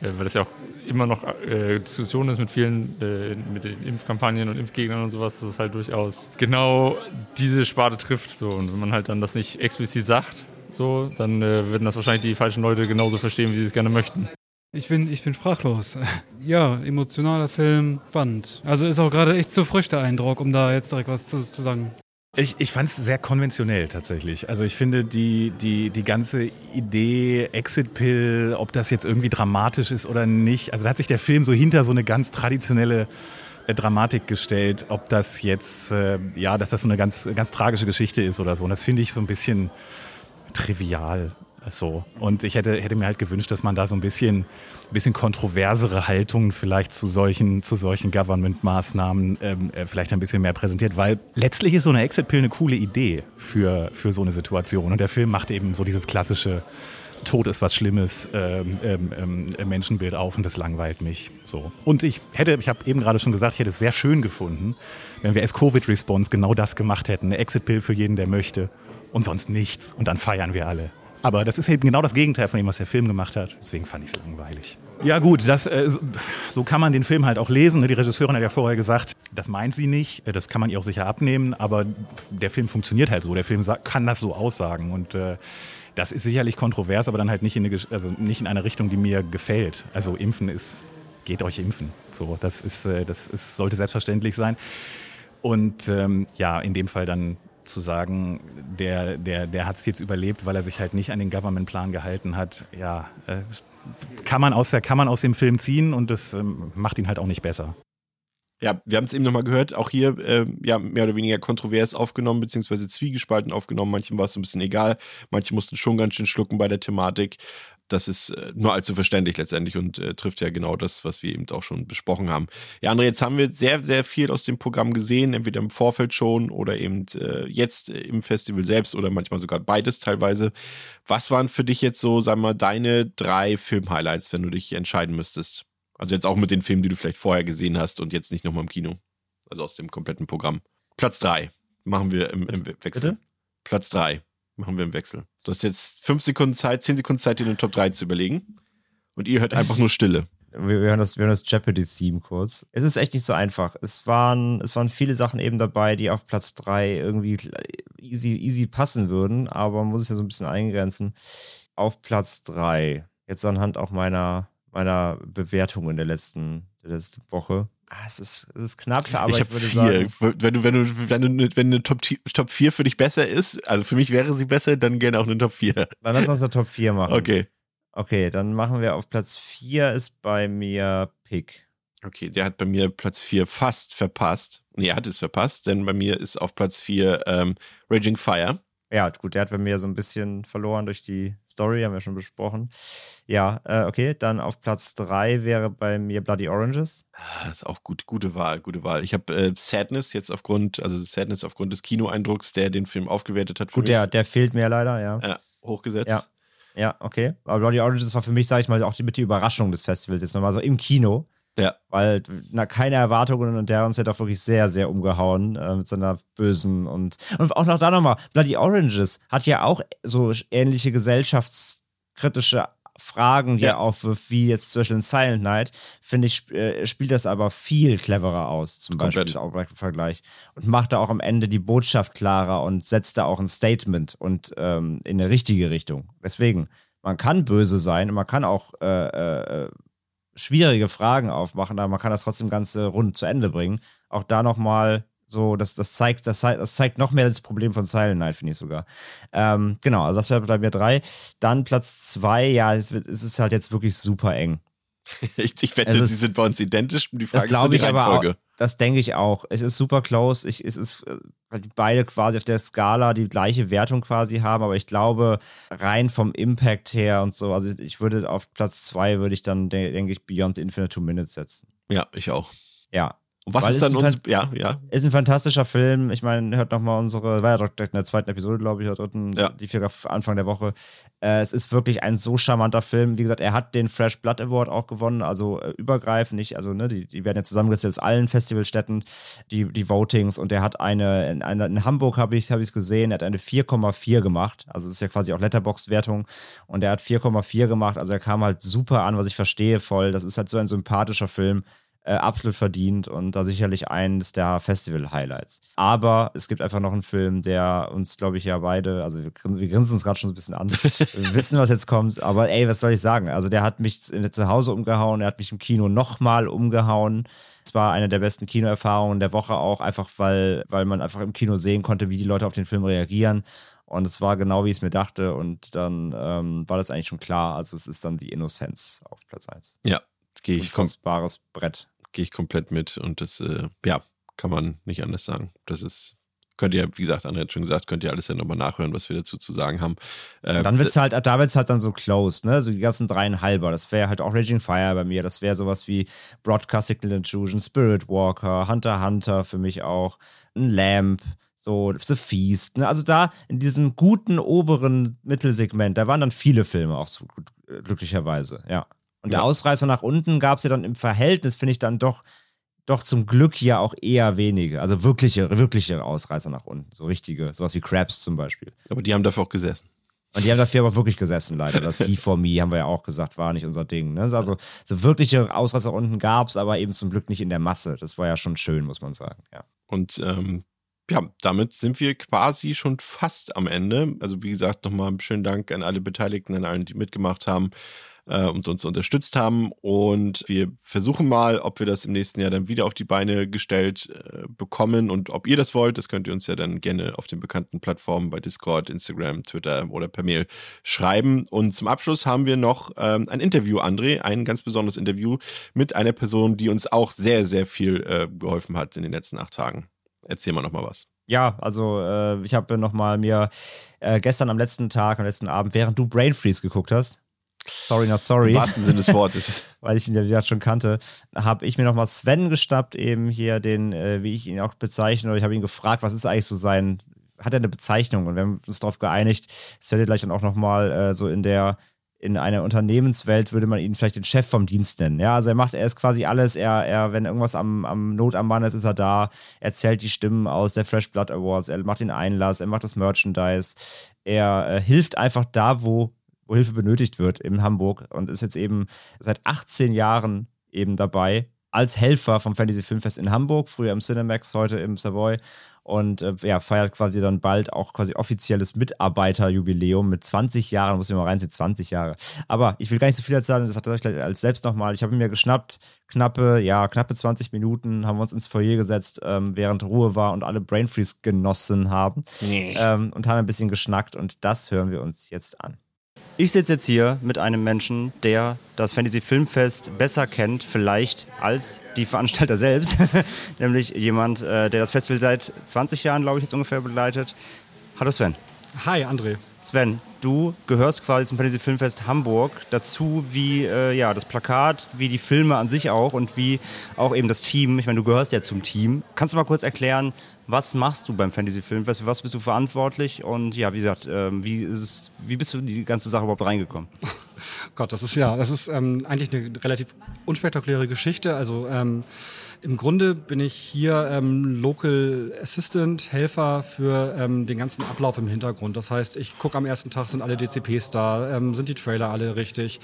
weil das ja auch immer noch äh, Diskussion ist mit vielen, äh, mit den Impfkampagnen und Impfgegnern und sowas, dass es halt durchaus genau diese Sparte trifft. So. Und wenn man halt dann das nicht explizit sagt, so, dann äh, würden das wahrscheinlich die falschen Leute genauso verstehen, wie sie es gerne möchten. Ich bin, ich bin sprachlos. Ja, emotionaler Film, spannend. Also ist auch gerade echt zu frisch der Eindruck, um da jetzt direkt was zu, zu sagen. Ich, ich fand es sehr konventionell tatsächlich. Also ich finde die, die, die ganze Idee Exit Pill, ob das jetzt irgendwie dramatisch ist oder nicht, also da hat sich der Film so hinter so eine ganz traditionelle äh, Dramatik gestellt, ob das jetzt, äh, ja, dass das so eine ganz, ganz tragische Geschichte ist oder so. Und das finde ich so ein bisschen trivial. So. Und ich hätte, hätte mir halt gewünscht, dass man da so ein bisschen, bisschen kontroversere Haltungen vielleicht zu solchen, zu solchen Government-Maßnahmen ähm, äh, vielleicht ein bisschen mehr präsentiert, weil letztlich ist so eine Exit-Pill eine coole Idee für, für so eine Situation. Und der Film macht eben so dieses klassische Tod ist was Schlimmes ähm, ähm, ähm Menschenbild auf und das langweilt mich. So. Und ich hätte, ich habe eben gerade schon gesagt, ich hätte es sehr schön gefunden, wenn wir als Covid-Response genau das gemacht hätten. Eine Exit-Pill für jeden, der möchte und sonst nichts. Und dann feiern wir alle. Aber das ist eben genau das Gegenteil von dem, was der Film gemacht hat. Deswegen fand ich es langweilig. Ja gut, das, äh, so kann man den Film halt auch lesen. Die Regisseurin hat ja vorher gesagt, das meint sie nicht. Äh, das kann man ihr auch sicher abnehmen. Aber der Film funktioniert halt so. Der Film kann das so aussagen. Und äh, das ist sicherlich kontrovers, aber dann halt nicht in, eine, also nicht in eine Richtung, die mir gefällt. Also impfen ist, geht euch impfen. So, das ist, äh, das ist, sollte selbstverständlich sein. Und ähm, ja, in dem Fall dann zu sagen, der, der, der hat es jetzt überlebt, weil er sich halt nicht an den Government-Plan gehalten hat, ja, äh, kann, man aus der, kann man aus dem Film ziehen und das ähm, macht ihn halt auch nicht besser. ja, wir haben es eben nochmal gehört, auch hier äh, ja mehr oder weniger kontrovers aufgenommen, beziehungsweise zwiegespalten aufgenommen. Manchen war es ein bisschen egal, manche mussten schon ganz schön schlucken bei der Thematik. Das ist äh, nur allzu verständlich letztendlich und äh, trifft ja genau das, was wir eben auch schon besprochen haben. Ja, André, jetzt haben wir sehr, sehr viel aus dem Programm gesehen, entweder im Vorfeld schon oder eben äh, jetzt im Festival selbst oder manchmal sogar beides teilweise. Was waren für dich jetzt so, sagen wir mal, deine drei Film-Highlights, wenn du dich entscheiden müsstest? Also jetzt auch mit den Filmen, die du vielleicht vorher gesehen hast und jetzt nicht nochmal im Kino. Also aus dem kompletten Programm. Platz drei machen wir im, im Wechsel. Bitte? Platz drei machen wir im Wechsel. Du hast jetzt fünf Sekunden Zeit, zehn Sekunden Zeit, dir eine Top 3 zu überlegen. Und ihr hört einfach nur Stille. Wir, hören das, das Jeopardy-Theme kurz. Es ist echt nicht so einfach. Es waren, es waren viele Sachen eben dabei, die auf Platz 3 irgendwie easy, easy passen würden, aber man muss es ja so ein bisschen eingrenzen. Auf Platz 3, jetzt anhand auch meiner meiner Bewertung in der letzten, der letzten Woche. Ah, es, ist, es ist knapp, aber ich, ich würde vier. sagen. Wenn du, wenn du, wenn du, wenn eine Top, Top 4 für dich besser ist, also für mich wäre sie besser, dann gerne auch eine Top 4. Dann lass uns eine Top 4 machen. Okay. Okay, dann machen wir auf Platz 4 ist bei mir Pick. Okay, der hat bei mir Platz 4 fast verpasst. Nee, er hat es verpasst, denn bei mir ist auf Platz 4 ähm, Raging Fire. Ja, gut, der hat bei mir so ein bisschen verloren durch die Story, haben wir schon besprochen. Ja, äh, okay, dann auf Platz 3 wäre bei mir Bloody Oranges. Ah, das ist auch gut, gute Wahl, gute Wahl. Ich habe äh, Sadness jetzt aufgrund, also Sadness aufgrund des Kinoeindrucks, der den Film aufgewertet hat. gut, der, der fehlt mir leider, ja. Ja, hochgesetzt. Ja. Ja, okay. Aber Bloody Oranges war für mich, sage ich mal, auch die, mit die Überraschung des Festivals jetzt nochmal so im Kino. Ja. Weil na, keine Erwartungen und der uns hat auch wirklich sehr, sehr umgehauen äh, mit seiner bösen und, und auch noch da nochmal, Bloody Oranges hat ja auch so ähnliche gesellschaftskritische Fragen, die ja. er aufwirft, wie jetzt zum Beispiel in Silent Night, finde ich, äh, spielt das aber viel cleverer aus, zum Komplett. Beispiel im Vergleich. Und macht da auch am Ende die Botschaft klarer und setzt da auch ein Statement und ähm, in eine richtige Richtung. Deswegen, man kann böse sein und man kann auch äh, äh, schwierige Fragen aufmachen, aber man kann das trotzdem ganz rund zu Ende bringen. Auch da nochmal so, das, das zeigt, das, das zeigt noch mehr das Problem von Silent Night, finde ich sogar. Ähm, genau, also das wäre bei mir drei. Dann Platz zwei, ja, es, wird, es ist halt jetzt wirklich super eng. ich, ich wette, ist, die sind bei uns identisch. Die Frage das ist die ich Reihenfolge. Aber auch, das denke ich auch. Es ist super close. Ich, es ist, weil die beide quasi auf der Skala die gleiche Wertung quasi haben, aber ich glaube, rein vom Impact her und so, also ich würde auf Platz zwei würde ich dann, denke ich, Beyond Infinite Two Minutes setzen. Ja, ich auch. Ja, und was Weil ist dann uns, ja, ja. Ist ein fantastischer Film. Ich meine, hört nochmal unsere, war ja direkt in der zweiten Episode, glaube ich, oder dritten, ja. die vier Anfang der Woche. Äh, es ist wirklich ein so charmanter Film. Wie gesagt, er hat den Fresh Blood Award auch gewonnen, also äh, übergreifend, nicht, also, ne, die, die werden ja zusammengezählt aus allen Festivalstätten, die, die Votings. Und er hat eine, in, eine, in Hamburg habe ich es gesehen, er hat eine 4,4 gemacht. Also, es ist ja quasi auch Letterboxd-Wertung. Und er hat 4,4 gemacht. Also, er kam halt super an, was ich verstehe voll. Das ist halt so ein sympathischer Film äh, absolut verdient und da sicherlich eines der Festival-Highlights. Aber es gibt einfach noch einen Film, der uns, glaube ich, ja beide, also wir, wir grinsen uns gerade schon so ein bisschen an, wissen, was jetzt kommt, aber ey, was soll ich sagen? Also der hat mich zu Hause umgehauen, er hat mich im Kino nochmal umgehauen. Es war eine der besten Kinoerfahrungen der Woche auch, einfach weil, weil man einfach im Kino sehen konnte, wie die Leute auf den Film reagieren. Und es war genau, wie ich es mir dachte. Und dann ähm, war das eigentlich schon klar. Also es ist dann die Innozenz auf Platz 1. Ja, gehe ich. Kostbares Brett gehe ich komplett mit und das, äh, ja, kann man nicht anders sagen. Das ist, könnt ihr, wie gesagt, André hat schon gesagt, könnt ihr alles ja nochmal nachhören, was wir dazu zu sagen haben. Äh, dann wird es halt, da wird es halt dann so close, ne? So die ganzen dreieinhalber. Das wäre halt auch Raging Fire bei mir. Das wäre sowas wie Broadcast Signal Intrusion, Spirit Walker, Hunter Hunter für mich auch, ein Lamp so The Feast. Ne? Also da in diesem guten oberen Mittelsegment, da waren dann viele Filme auch so gut, glücklicherweise, ja. Und ja. der Ausreißer nach unten gab es ja dann im Verhältnis, finde ich, dann doch, doch zum Glück ja auch eher wenige. Also wirkliche, wirkliche Ausreißer nach unten. So richtige, sowas wie Krabs zum Beispiel. Aber die haben dafür auch gesessen. Und die haben dafür aber wirklich gesessen, leider. Das See for Me haben wir ja auch gesagt, war nicht unser Ding. Ne? Also so wirkliche Ausreißer unten gab es, aber eben zum Glück nicht in der Masse. Das war ja schon schön, muss man sagen. Ja. Und ähm, ja, damit sind wir quasi schon fast am Ende. Also wie gesagt, nochmal schönen Dank an alle Beteiligten, an allen, die mitgemacht haben. Äh, und uns unterstützt haben. Und wir versuchen mal, ob wir das im nächsten Jahr dann wieder auf die Beine gestellt äh, bekommen und ob ihr das wollt. Das könnt ihr uns ja dann gerne auf den bekannten Plattformen bei Discord, Instagram, Twitter oder per Mail schreiben. Und zum Abschluss haben wir noch ähm, ein Interview, André, ein ganz besonderes Interview mit einer Person, die uns auch sehr, sehr viel äh, geholfen hat in den letzten acht Tagen. Erzähl mal noch mal was. Ja, also äh, ich habe nochmal mir äh, gestern am letzten Tag, am letzten Abend, während du Brain Freeze geguckt hast, Sorry Not Sorry. Im wahrsten Sinne des Wortes. Weil ich ihn ja wieder schon kannte, habe ich mir nochmal Sven gestappt, eben hier den, äh, wie ich ihn auch bezeichne, oder ich habe ihn gefragt, was ist eigentlich so sein, hat er eine Bezeichnung? Und wir haben uns darauf geeinigt, Sven gleich dann auch nochmal äh, so in der in einer Unternehmenswelt würde man ihn vielleicht den Chef vom Dienst nennen. Ja, also er macht, er ist quasi alles. Er, er, wenn irgendwas am, am Not am Mann ist, ist er da. Er zählt die Stimmen aus der Fresh Blood Awards. Er macht den Einlass. Er macht das Merchandise. Er äh, hilft einfach da, wo, wo Hilfe benötigt wird in Hamburg und ist jetzt eben seit 18 Jahren eben dabei als Helfer vom Fantasy Filmfest in Hamburg, früher im Cinemax, heute im Savoy und äh, ja, feiert quasi dann bald auch quasi offizielles Mitarbeiterjubiläum mit 20 Jahren, muss ich mal reinziehen, 20 Jahre. Aber ich will gar nicht so viel erzählen, das hat er gleich als selbst nochmal. Ich habe mir geschnappt, knappe, ja, knappe 20 Minuten haben wir uns ins Foyer gesetzt, ähm, während Ruhe war und alle Brain Freeze genossen haben nee. ähm, und haben ein bisschen geschnackt und das hören wir uns jetzt an. Ich sitze jetzt hier mit einem Menschen, der das Fantasy Filmfest besser kennt, vielleicht als die Veranstalter selbst. Nämlich jemand, äh, der das Festival seit 20 Jahren, glaube ich, jetzt ungefähr begleitet. Hallo Sven. Hi, André. Sven, du gehörst quasi zum Fantasy Filmfest Hamburg dazu, wie äh, ja, das Plakat, wie die Filme an sich auch und wie auch eben das Team. Ich meine, du gehörst ja zum Team. Kannst du mal kurz erklären, was machst du beim Fantasy Filmfest? Für was bist du verantwortlich? Und ja, wie gesagt, ähm, wie, es, wie bist du in die ganze Sache überhaupt reingekommen? Gott, das ist ja, das ist ähm, eigentlich eine relativ unspektakuläre Geschichte. Also ähm, im Grunde bin ich hier ähm, Local Assistant, Helfer für ähm, den ganzen Ablauf im Hintergrund. Das heißt, ich gucke am ersten Tag, sind alle DCPs da, ähm, sind die Trailer alle richtig.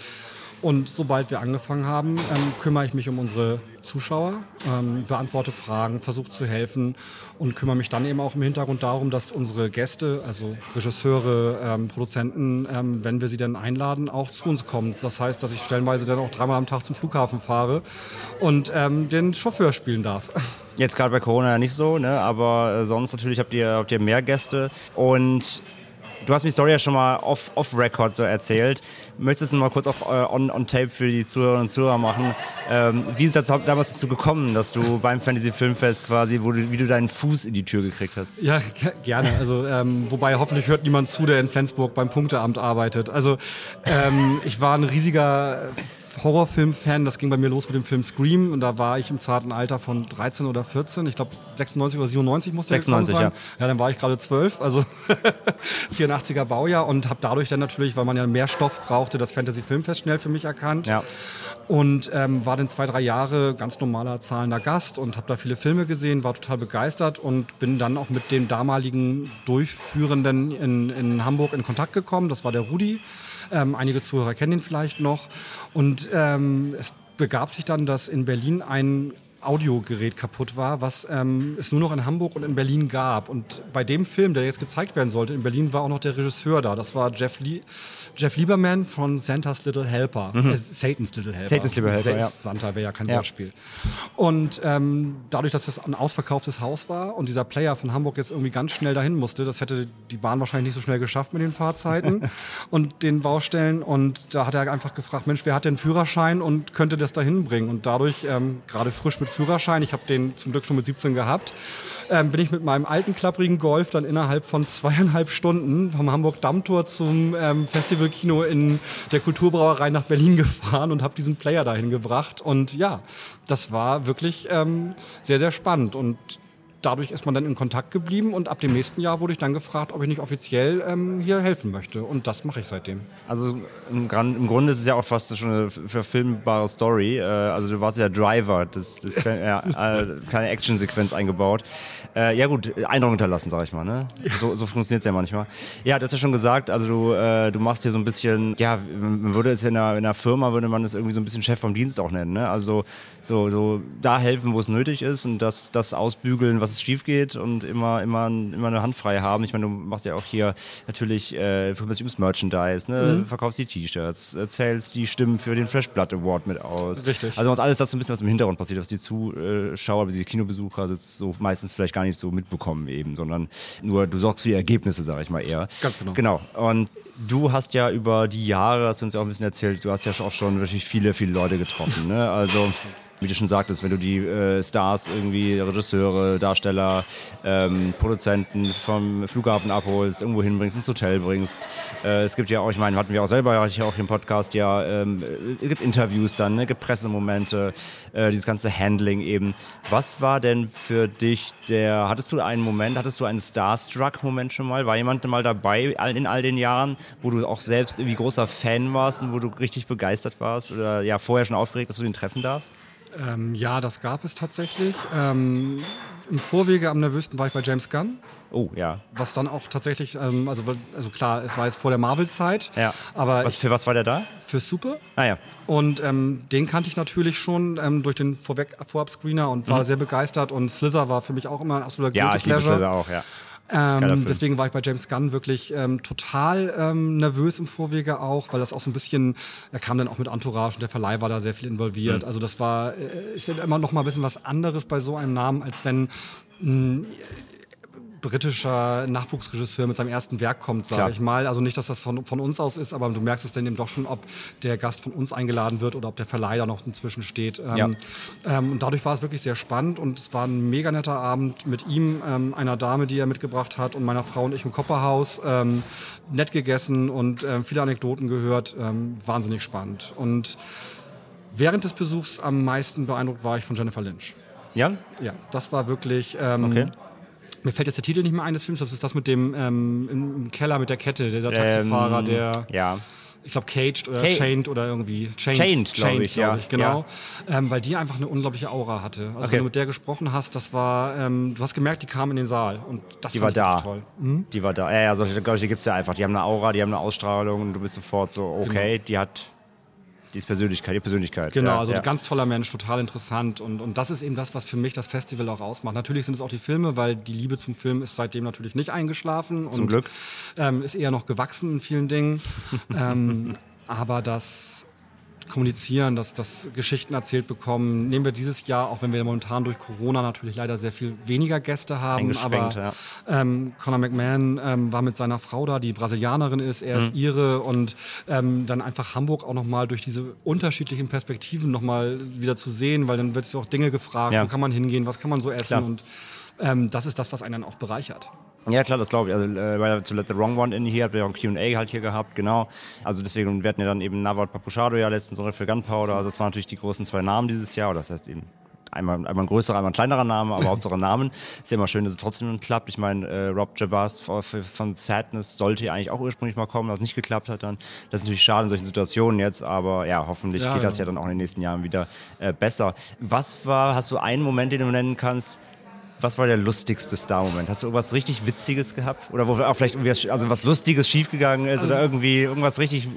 Und sobald wir angefangen haben, ähm, kümmere ich mich um unsere Zuschauer, ähm, beantworte Fragen, versuche zu helfen und kümmere mich dann eben auch im Hintergrund darum, dass unsere Gäste, also Regisseure, ähm, Produzenten, ähm, wenn wir sie dann einladen, auch zu uns kommen. Das heißt, dass ich stellenweise dann auch dreimal am Tag zum Flughafen fahre und ähm, den Chauffeur spielen darf. Jetzt gerade bei Corona ja nicht so, ne? aber äh, sonst natürlich habt ihr, habt ihr mehr Gäste und Du hast mir die Story ja schon mal off-record off so erzählt. Möchtest du mal kurz auch äh, on, on tape für die Zuhörerinnen und Zuhörer machen? Ähm, wie ist es damals dazu gekommen, dass du beim Fantasy Filmfest quasi, wo du, wie du deinen Fuß in die Tür gekriegt hast? Ja, gerne. Also, ähm, wobei hoffentlich hört niemand zu, der in Flensburg beim Punkteamt arbeitet. Also, ähm, ich war ein riesiger Horrorfilm-Fan. Das ging bei mir los mit dem Film Scream und da war ich im zarten Alter von 13 oder 14. Ich glaube 96 oder 97 musste 96, sein. Ja. ja, dann war ich gerade 12, also 84er Baujahr und habe dadurch dann natürlich, weil man ja mehr Stoff brauchte, das Fantasy Filmfest schnell für mich erkannt. Ja. Und ähm, war dann zwei, drei Jahre ganz normaler zahlender Gast und habe da viele Filme gesehen, war total begeistert und bin dann auch mit dem damaligen Durchführenden in, in Hamburg in Kontakt gekommen. Das war der Rudi. Ähm, einige Zuhörer kennen ihn vielleicht noch. Und ähm, es begab sich dann, dass in Berlin ein Audiogerät kaputt war, was ähm, es nur noch in Hamburg und in Berlin gab. Und bei dem Film, der jetzt gezeigt werden sollte, in Berlin war auch noch der Regisseur da. Das war Jeff Lee. Jeff Lieberman von Santa's Little Helper. Mhm. Äh, Satan's Little Helper. Satan's Little Helper, ja. Santa wäre ja kein ja. Wortspiel. Und ähm, dadurch, dass das ein ausverkauftes Haus war und dieser Player von Hamburg jetzt irgendwie ganz schnell dahin musste, das hätte die Bahn wahrscheinlich nicht so schnell geschafft mit den Fahrzeiten und den Baustellen. Und da hat er einfach gefragt, Mensch, wer hat denn Führerschein und könnte das dahin bringen? Und dadurch, ähm, gerade frisch mit Führerschein, ich habe den zum Glück schon mit 17 gehabt, ähm, bin ich mit meinem alten klapprigen Golf dann innerhalb von zweieinhalb Stunden vom Hamburg Dammtor zum ähm, Festivalkino in der Kulturbrauerei nach Berlin gefahren und habe diesen Player dahin gebracht. Und ja, das war wirklich ähm, sehr, sehr spannend. Und dadurch ist man dann in Kontakt geblieben und ab dem nächsten Jahr wurde ich dann gefragt, ob ich nicht offiziell ähm, hier helfen möchte. Und das mache ich seitdem. Also im, im, Grunde ist es ja auch fast schon eine verfilmbare Story. Äh, also du warst ja Driver, das, das ja, äh, keine Actionsequenz eingebaut. Äh, ja gut, Eindruck hinterlassen, sag ich mal. Ne? So, so funktioniert es ja manchmal. Ja, du hast ja schon gesagt, also du, äh, du machst hier so ein bisschen, ja, man würde es in einer, in einer Firma, würde man es irgendwie so ein bisschen Chef vom Dienst auch nennen. Ne? Also so, so da helfen, wo es nötig ist und das, das ausbügeln, was was schief geht und immer, immer, immer eine Hand frei haben. Ich meine, du machst ja auch hier natürlich äh, Merchandise, ne? Mhm. verkaufst die T-Shirts, äh, zählst die Stimmen für den Fresh Blood Award mit aus. Richtig. Also was alles das so ein bisschen was im Hintergrund passiert, was die Zuschauer, die Kinobesucher so meistens vielleicht gar nicht so mitbekommen eben, sondern nur du sorgst für die Ergebnisse, sag ich mal eher. Ganz genau. Genau. Und du hast ja über die Jahre, hast du uns ja auch ein bisschen erzählt, du hast ja auch schon wirklich viele, viele Leute getroffen. Ne? Also wie du schon sagtest, wenn du die äh, Stars irgendwie, Regisseure, Darsteller, ähm, Produzenten vom Flughafen abholst, irgendwo hinbringst, ins Hotel bringst. Äh, es gibt ja auch, ich meine, hatten wir auch selber ja hier auch im Podcast ja, ähm, es gibt Interviews dann, ne, es gibt Pressemomente, äh, dieses ganze Handling eben. Was war denn für dich der, hattest du einen Moment, hattest du einen Starstruck-Moment schon mal? War jemand mal dabei in all den Jahren, wo du auch selbst irgendwie großer Fan warst und wo du richtig begeistert warst oder ja vorher schon aufgeregt, dass du den treffen darfst? Ähm, ja, das gab es tatsächlich. Ähm, Im Vorwege am nervösten war ich bei James Gunn. Oh, ja. Was dann auch tatsächlich, ähm, also, also klar, es war jetzt vor der Marvel-Zeit. Ja. Aber was, für was war der da? Für Super. Ah ja. Und ähm, den kannte ich natürlich schon ähm, durch den Vorweg Vorab-Screener und war Mhm. sehr begeistert. Und Slither war für mich auch immer ein absoluter Ja, ich liebe Pleasure. Slither auch, ja. Ähm, deswegen war ich bei James Gunn wirklich ähm, total ähm, nervös im Vorwege auch, weil das auch so ein bisschen, er kam dann auch mit Entourage und der Verleih war da sehr viel involviert. Mhm. Also das war, äh, ist ja immer noch mal ein bisschen was anderes bei so einem Namen, als wenn ein britischer Nachwuchsregisseur mit seinem ersten Werk kommt, sage ich mal. Also nicht, dass das von, von uns aus ist, aber du merkst es dann eben doch schon, ob der Gast von uns eingeladen wird oder ob der Verleih da noch inzwischen steht. Ähm, Ja. ähm, und dadurch war es wirklich sehr spannend und es war ein mega netter Abend mit ihm, ähm, einer Dame, die er mitgebracht hat und meiner Frau und ich im Kopperhaus. Ähm, nett gegessen und ähm, viele Anekdoten gehört. Wahnsinnig spannend. Und während des Besuchs am meisten beeindruckt war ich von Jennifer Lynch. Ja? Ja, das war wirklich. Okay. Mir fällt jetzt der Titel nicht mehr ein des Films. Das ist das mit dem ähm, im Keller mit der Kette, dieser Taxifahrer, Ähm, der. Ja. Ich glaube Caged oder Ca- Chained oder irgendwie. Chained, glaub ich, ja. genau. Ähm, weil die einfach eine unglaubliche Aura hatte. Also Okay. wenn du mit der gesprochen hast, das war, ähm, du hast gemerkt, die kam in den Saal und das Die war da. toll. Mhm. Die war da. Ja, ja, solche solche gibt es ja einfach. Die haben eine Aura, die haben eine Ausstrahlung und du bist sofort so, okay, die hat die ist Persönlichkeit, die Persönlichkeit. Genau, ja, also ja. ein ganz toller Mensch, total interessant. Und, und das ist eben das, was für mich das Festival auch ausmacht. Natürlich sind es auch die Filme, weil die Liebe zum Film ist seitdem natürlich nicht eingeschlafen. Zum und, Glück. Ähm, ist eher noch gewachsen in vielen Dingen. ähm, aber das Kommunizieren, das, das Geschichten erzählt bekommen, nehmen wir dieses Jahr, auch wenn wir momentan durch Corona natürlich leider sehr viel weniger Gäste haben. Aber ähm, Conor McMahon ähm, war mit seiner Frau da, die Brasilianerin ist, er ist Mhm. ihre und ähm, dann einfach Hamburg auch nochmal durch diese unterschiedlichen Perspektiven nochmal wieder zu sehen, weil dann wird es auch Dinge gefragt, Ja. wo kann man hingehen, was kann man so essen Klar. und ähm, das ist das, was einen dann auch bereichert. Ja, klar, das glaube ich. Also äh, bei zu Let the Wrong One in hier habt ihr auch ein Q&A halt hier gehabt, genau. Also deswegen, wir hatten ja dann eben Nawat Papuchado ja letztens so für Gunpowder. Also das waren natürlich die großen zwei Namen dieses Jahr. Oder das heißt eben einmal, einmal ein größerer, einmal ein kleinerer Name, aber Hauptsache Namen. Ist ja immer schön, dass es trotzdem klappt. Ich meine, äh, Rob Jabaz von von Sadness sollte ja eigentlich auch ursprünglich mal kommen, was nicht geklappt hat dann. Das ist natürlich schade in solchen Situationen jetzt, aber ja, hoffentlich Ja, geht das ja. ja dann auch in den nächsten Jahren wieder äh, besser. Was war, hast du einen Moment, den du nennen kannst, was war der lustigste Star-Moment? Hast du irgendwas richtig Witziges gehabt? Oder wo auch vielleicht irgendwie was, also was Lustiges schiefgegangen ist oder Also- irgendwie irgendwas richtig,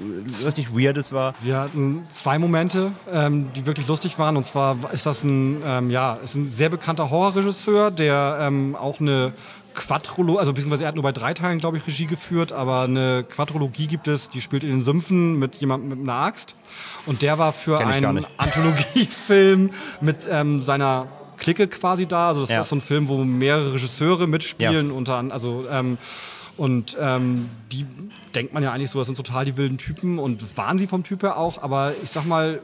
richtig Weirdes war? Wir hatten zwei Momente, ähm, die wirklich lustig waren. Und zwar ist das ein, ähm, ja, ist ein sehr bekannter Horrorregisseur, der ähm, auch eine Quadrologie, also beziehungsweise er hat nur bei drei Teilen, glaube ich, Regie geführt, aber eine Quadrologie gibt es, die spielt in den Sümpfen mit jemandem mit einer Axt. Und der war für einen. Anthologiefilm mit ähm, seiner Clique quasi da. Also das Ja. ist so ein Film, wo mehrere Regisseure mitspielen, unter an- also ähm, und ähm, die denkt man ja eigentlich so, das sind total die wilden Typen und waren sie vom Typ her auch, aber ich sag mal,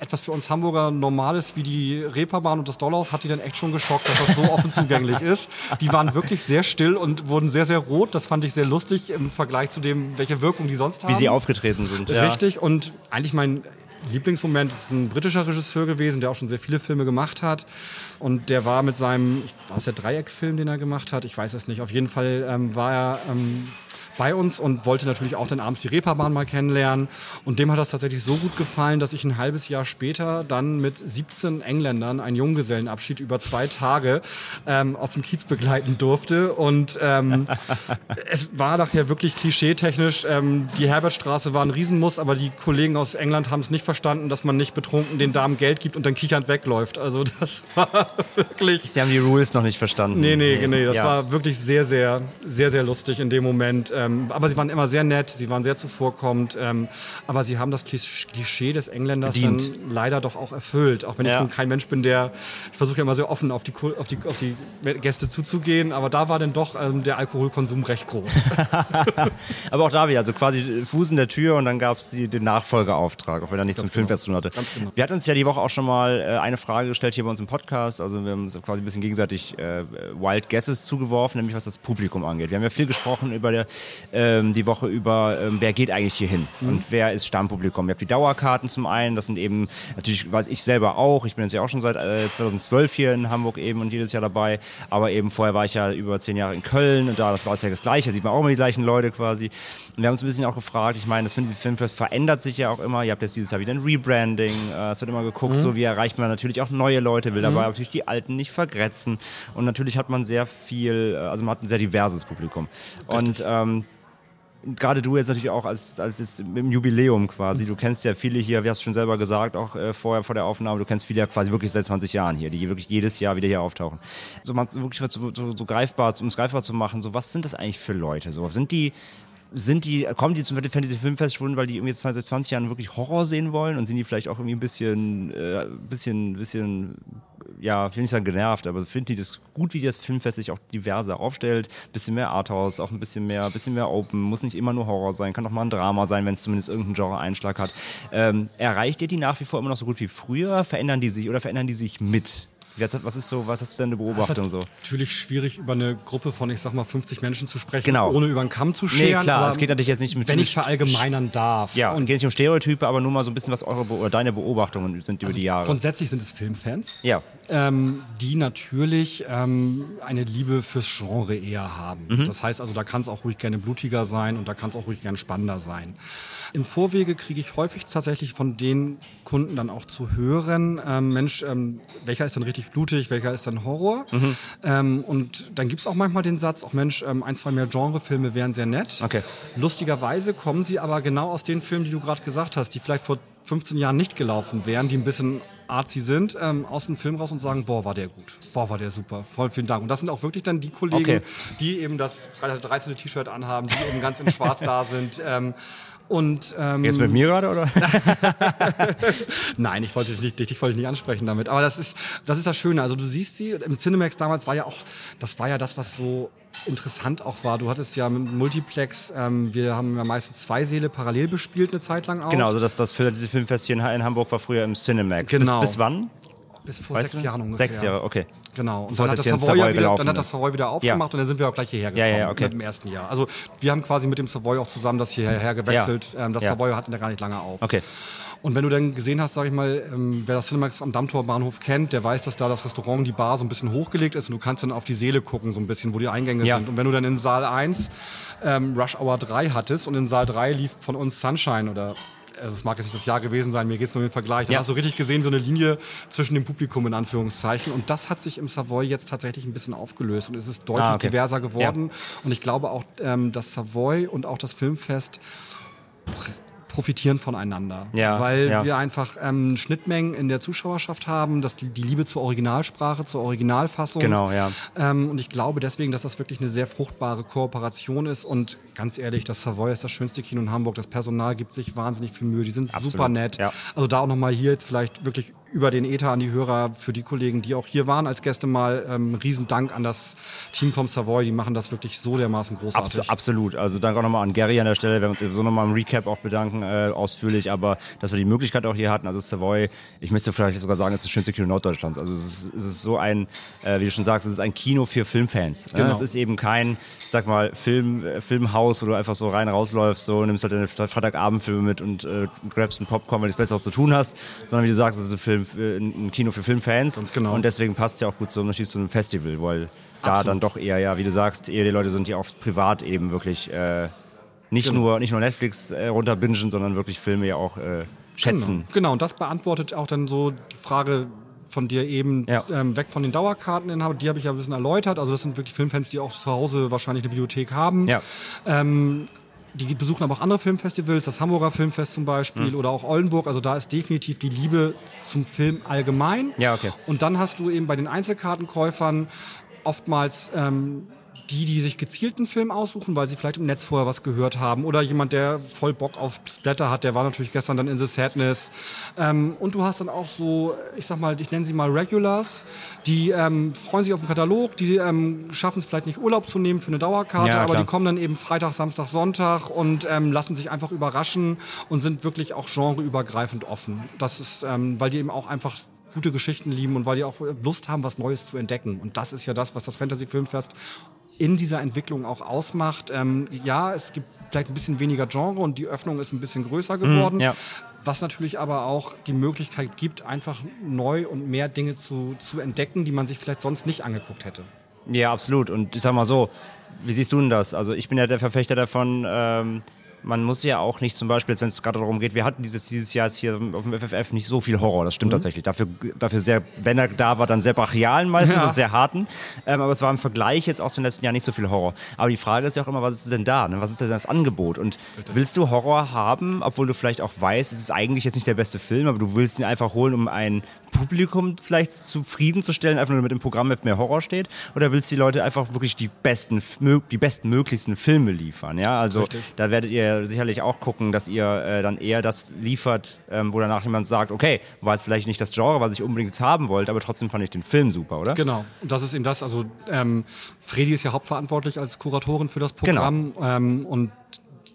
etwas für uns Hamburger Normales wie die Reeperbahn und das Dollhaus hat die dann echt schon geschockt, dass das so offen zugänglich ist. Die waren wirklich sehr still und wurden sehr, sehr rot. Das fand ich sehr lustig im Vergleich zu dem, welche Wirkung die sonst haben. Wie sie aufgetreten sind. Ja. Richtig. Und eigentlich mein Lieblingsmoment ist ein britischer Regisseur gewesen, der auch schon sehr viele Filme gemacht hat. Und der war mit seinem, war es der Dreieckfilm, den er gemacht hat? Ich weiß es nicht. Auf jeden Fall ähm, war er ähm, bei uns und wollte natürlich auch dann abends die Reeperbahn mal kennenlernen. Und dem hat das tatsächlich so gut gefallen, dass ich ein halbes Jahr später dann mit 17 Engländern einen Junggesellenabschied über zwei Tage ähm, auf dem Kiez begleiten durfte. Und ähm, es war nachher wirklich klischeetechnisch. Ähm, die Herbertstraße war ein Riesenmuss, aber die Kollegen aus England haben es nicht verstanden, dass man nicht betrunken den Damen Geld gibt und dann kichernd wegläuft. Also das war wirklich. Sie haben die Rules noch nicht verstanden. Nee, nee, nee. Das Ja. war wirklich sehr, sehr, sehr, sehr lustig in dem Moment. Ähm, aber sie waren immer sehr nett, sie waren sehr zuvorkommend. Ähm, aber sie haben das Klisch- Klischee des Engländers Bedient. dann leider doch auch erfüllt. Auch wenn Ja. ich nun kein Mensch bin, der. Ich versuche ja immer sehr offen auf die, auf, die, auf die Gäste zuzugehen. Aber da war dann doch ähm, der Alkoholkonsum recht groß. Aber auch da wieder, also quasi Fuß in der Tür und dann gab es den Nachfolgeauftrag, auch wenn er nichts Ganz mit Filmfest zu tun hatte. Genau. Wir hatten uns ja die Woche auch schon mal äh, eine Frage gestellt hier bei uns im Podcast. Also wir haben uns quasi ein bisschen gegenseitig äh, Wild Guesses zugeworfen, nämlich was das Publikum angeht. Wir haben ja viel gesprochen über der, ähm, die Woche über, ähm, wer geht eigentlich hier hin Mhm. und wer ist Stammpublikum. Ihr habt die Dauerkarten zum einen, das sind eben, natürlich weiß ich selber auch, ich bin jetzt ja auch schon seit äh, 2012 hier in Hamburg eben und jedes Jahr dabei, aber eben vorher war ich ja über zehn Jahre in Köln und da war es ja das Gleiche, da sieht man auch immer die gleichen Leute quasi. Und wir haben uns ein bisschen auch gefragt, ich meine, das Fantasy Filmfest verändert sich ja auch immer, ihr habt jetzt dieses Jahr wieder ein Rebranding, äh, es wird immer geguckt, Mhm. so wie erreicht man natürlich auch neue Leute, will dabei Mhm. natürlich die Alten nicht vergrätzen und natürlich hat man sehr viel, äh, also man hat ein sehr diverses Publikum. Und ähm, gerade du jetzt natürlich auch als, als jetzt im Jubiläum quasi, du kennst ja viele hier, wie hast du schon selber gesagt, auch äh, vorher vor der Aufnahme, du kennst viele ja quasi wirklich seit 20 Jahren hier, die wirklich jedes Jahr wieder hier auftauchen. So, man, so wirklich so, so, so greifbar, um es greifbar zu machen, so was sind das eigentlich für Leute? So, sind die sind die, kommen die zum Fantasy Filmfest schon, weil die irgendwie seit 20 Jahren wirklich Horror sehen wollen und sind die vielleicht auch irgendwie ein bisschen, äh, bisschen, bisschen, ja, ich will nicht sagen genervt, aber finden die das gut, wie das Filmfest sich auch diverser aufstellt? Bisschen mehr Arthouse, auch ein bisschen mehr, bisschen mehr Open, muss nicht immer nur Horror sein, kann auch mal ein Drama sein, wenn es zumindest irgendeinen Genre-Einschlag hat. Ähm, erreicht ihr die nach wie vor immer noch so gut wie früher? Verändern die sich oder verändern die sich mit? Was ist so, was hast du denn eine Beobachtung so? Natürlich schwierig, über eine Gruppe von, ich sag mal, 50 Menschen zu sprechen, Genau. ohne über einen Kamm zu Nee, scheren. klar, aber es geht natürlich jetzt nicht mit Wenn ich verallgemeinern darf. Ja, und geht nicht um Stereotype, aber nur mal so ein bisschen, was eure oder deine Beobachtungen sind über die Jahre. Grundsätzlich sind es Filmfans. Ja. Ähm, die natürlich ähm, eine Liebe fürs Genre eher haben. Mhm. Das heißt also, da kann es auch ruhig gerne blutiger sein und da kann es auch ruhig gerne spannender sein. Im Vorwege kriege ich häufig tatsächlich von den Kunden dann auch zu hören, ähm, Mensch, ähm, welcher ist dann richtig blutig, welcher ist dann Horror? Mhm. Ähm, und dann gibt es auch manchmal den Satz, auch Mensch, ähm, ein, zwei mehr Genrefilme wären sehr nett. Okay. Lustigerweise kommen sie aber genau aus den Filmen, die du gerade gesagt hast, die vielleicht vor 15 Jahren nicht gelaufen wären, die ein bisschen artsy sind, ähm, aus dem Film raus und sagen, boah, war der gut. Boah, war der super. Voll vielen Dank. Und das sind auch wirklich dann die Kollegen, Okay. die eben das Freitag der 13. T-Shirt anhaben, die eben ganz in schwarz da sind. Ähm, und, ähm, Jetzt mit mir gerade, oder? Nein, ich wollte dich nicht, dich, wollte ich nicht ansprechen damit. Aber das ist, das ist das Schöne. Also du siehst sie, im Cinemax damals war ja auch, das war ja das, was so interessant auch war. Du hattest ja mit Multiplex, ähm, wir haben ja meistens zwei Säle parallel bespielt eine Zeit lang auch. Genau, also das, das für diese Filmfest hier in, in Hamburg war früher im Cinemax. Genau. Bis, bis wann? Bis vor Weißt sechs du? Jahren ungefähr. Sechs Jahre, okay. Genau. Und dann hat, das Savoy, ja Savoy wieder, gelaufen dann hat das. Savoy wieder aufgemacht und dann sind wir auch gleich hierher Ja, gekommen ja, okay. mit dem ersten Jahr. Also wir haben quasi mit dem Savoy auch zusammen das hierher gewechselt. Ja. Ähm, das Ja. Savoy hatten ja gar nicht lange auf. Okay. Und wenn du dann gesehen hast, sag ich mal, ähm, wer das Cinemax am Dammtor Bahnhof kennt, der weiß, dass da das Restaurant, die Bar so ein bisschen hochgelegt ist und du kannst dann auf die Seele gucken, so ein bisschen, wo die Eingänge Ja. sind. Und wenn du dann in Saal 1 ähm, Rush Hour 3 hattest und in Saal 3 lief von uns Sunshine oder also es mag jetzt nicht das Jahr gewesen sein, mir geht es nur um den Vergleich. Dann Ja. hast du richtig gesehen, so eine Linie zwischen dem Publikum in Anführungszeichen. Und das hat sich im Savoy jetzt tatsächlich ein bisschen aufgelöst und es ist deutlich Ah, okay. diverser geworden. Und ich glaube auch, ähm, das Savoy und auch das Filmfest profitieren voneinander. Ja, weil ja. wir einfach ähm, Schnittmengen in der Zuschauerschaft haben, dass die, die Liebe zur Originalsprache, zur Originalfassung. Genau, ja. Ähm, und ich glaube deswegen, dass das wirklich eine sehr fruchtbare Kooperation ist. Und ganz ehrlich, das Savoy ist das schönste Kino in Hamburg. Das Personal gibt sich wahnsinnig viel Mühe. Die sind Absolut, super nett. ja. Also da auch nochmal hier jetzt vielleicht wirklich über den Ether an die Hörer für die Kollegen, die auch hier waren als Gäste mal. Ähm, riesen Dank an das Team vom Savoy. Die machen das wirklich so dermaßen großartig. Abs absolut. Also danke auch nochmal an Gary an der Stelle. Wir werden uns sowieso nochmal im Recap auch bedanken, äh, ausführlich, aber dass wir die Möglichkeit auch hier hatten. Also Savoy, ich möchte vielleicht sogar sagen, es ist das schönste Kino Norddeutschlands. Also es ist, es ist so ein, äh, wie du schon sagst, es ist ein Kino für Filmfans. Genau. Ne? Es ist eben kein, sag mal, Film, äh, Filmhaus, wo du einfach so rein rausläufst, so nimmst halt deine Freitagabendfilme mit und äh, grabst einen Popcorn, weil du nichts Besseres zu tun hast, sondern wie du sagst, es ist ein, Film, äh, ein Kino für Filmfans. Genau. Und deswegen passt es ja auch gut zum Unterschied zu einem Festival, weil da Absolut. dann doch eher, ja, wie du sagst, eher die Leute sind, die auch privat eben wirklich äh, nicht, Genau. nur, nicht nur Netflix äh, runterbingen, sondern wirklich Filme ja auch äh, schätzen. Genau. genau, und das beantwortet auch dann so die Frage von dir eben ähm, weg von den Dauerkarteninhabern. Die habe ich ja ein bisschen erläutert. Also das sind wirklich Filmfans, die auch zu Hause wahrscheinlich eine Bibliothek haben. Ja. Ähm, die besuchen aber auch andere Filmfestivals, das Hamburger Filmfest zum Beispiel Mhm. oder auch Oldenburg. Also da ist definitiv die Liebe zum Film allgemein. Ja, okay. Und dann hast du eben bei den Einzelkartenkäufern oftmals ähm, die, die sich gezielten Film aussuchen, weil sie vielleicht im Netz vorher was gehört haben. Oder jemand, der voll Bock auf Splatter hat, der war natürlich gestern dann in The Sadness. Ähm, und du hast dann auch so, ich sag mal, ich nenne sie mal Regulars, die ähm, freuen sich auf den Katalog, die ähm, schaffen es vielleicht nicht Urlaub zu nehmen für eine Dauerkarte, Ja, aber die kommen dann eben Freitag, Samstag, Sonntag und ähm, lassen sich einfach überraschen und sind wirklich auch genreübergreifend offen. Das ist, ähm, weil die eben auch einfach gute Geschichten lieben und weil die auch Lust haben, was Neues zu entdecken. Und das ist ja das, was das Fantasy Filmfest in dieser Entwicklung auch ausmacht. Ähm, ja, es gibt vielleicht ein bisschen weniger Genre und die Öffnung ist ein bisschen größer geworden. Mhm, ja. Was natürlich aber auch die Möglichkeit gibt, einfach neu und mehr Dinge zu, zu entdecken, die man sich vielleicht sonst nicht angeguckt hätte. Ja, absolut. Und ich sag mal so, wie siehst du denn das? Also ich bin ja der Verfechter davon, ähm, man muss ja auch nicht zum Beispiel, wenn es gerade darum geht, wir hatten dieses, dieses Jahr jetzt hier auf dem FFF nicht so viel Horror, das stimmt Mhm. tatsächlich. Dafür, dafür sehr, wenn er da war, dann sehr brachialen meistens Ja. und sehr harten. Ähm, aber es war im Vergleich jetzt auch zum letzten Jahr nicht so viel Horror. Aber die Frage ist ja auch immer, was ist denn da? Ne? Was ist denn das Angebot? Und willst du Horror haben, obwohl du vielleicht auch weißt, es ist eigentlich jetzt nicht der beste Film, aber du willst ihn einfach holen, um ein Publikum vielleicht zufriedenzustellen, einfach nur mit dem Programm mit mehr Horror steht? Oder willst du die Leute einfach wirklich die besten, die besten möglichsten Filme liefern? Ja, also Richtig. da werdet ihr sicherlich auch gucken, dass ihr äh, dann eher das liefert, ähm, wo danach jemand sagt, okay, war jetzt vielleicht nicht das Genre, was ich unbedingt jetzt haben wollte, aber trotzdem fand ich den Film super, oder? Genau, und das ist eben das. Also ähm, Fredi ist ja hauptverantwortlich als Kuratorin für das Programm ähm, und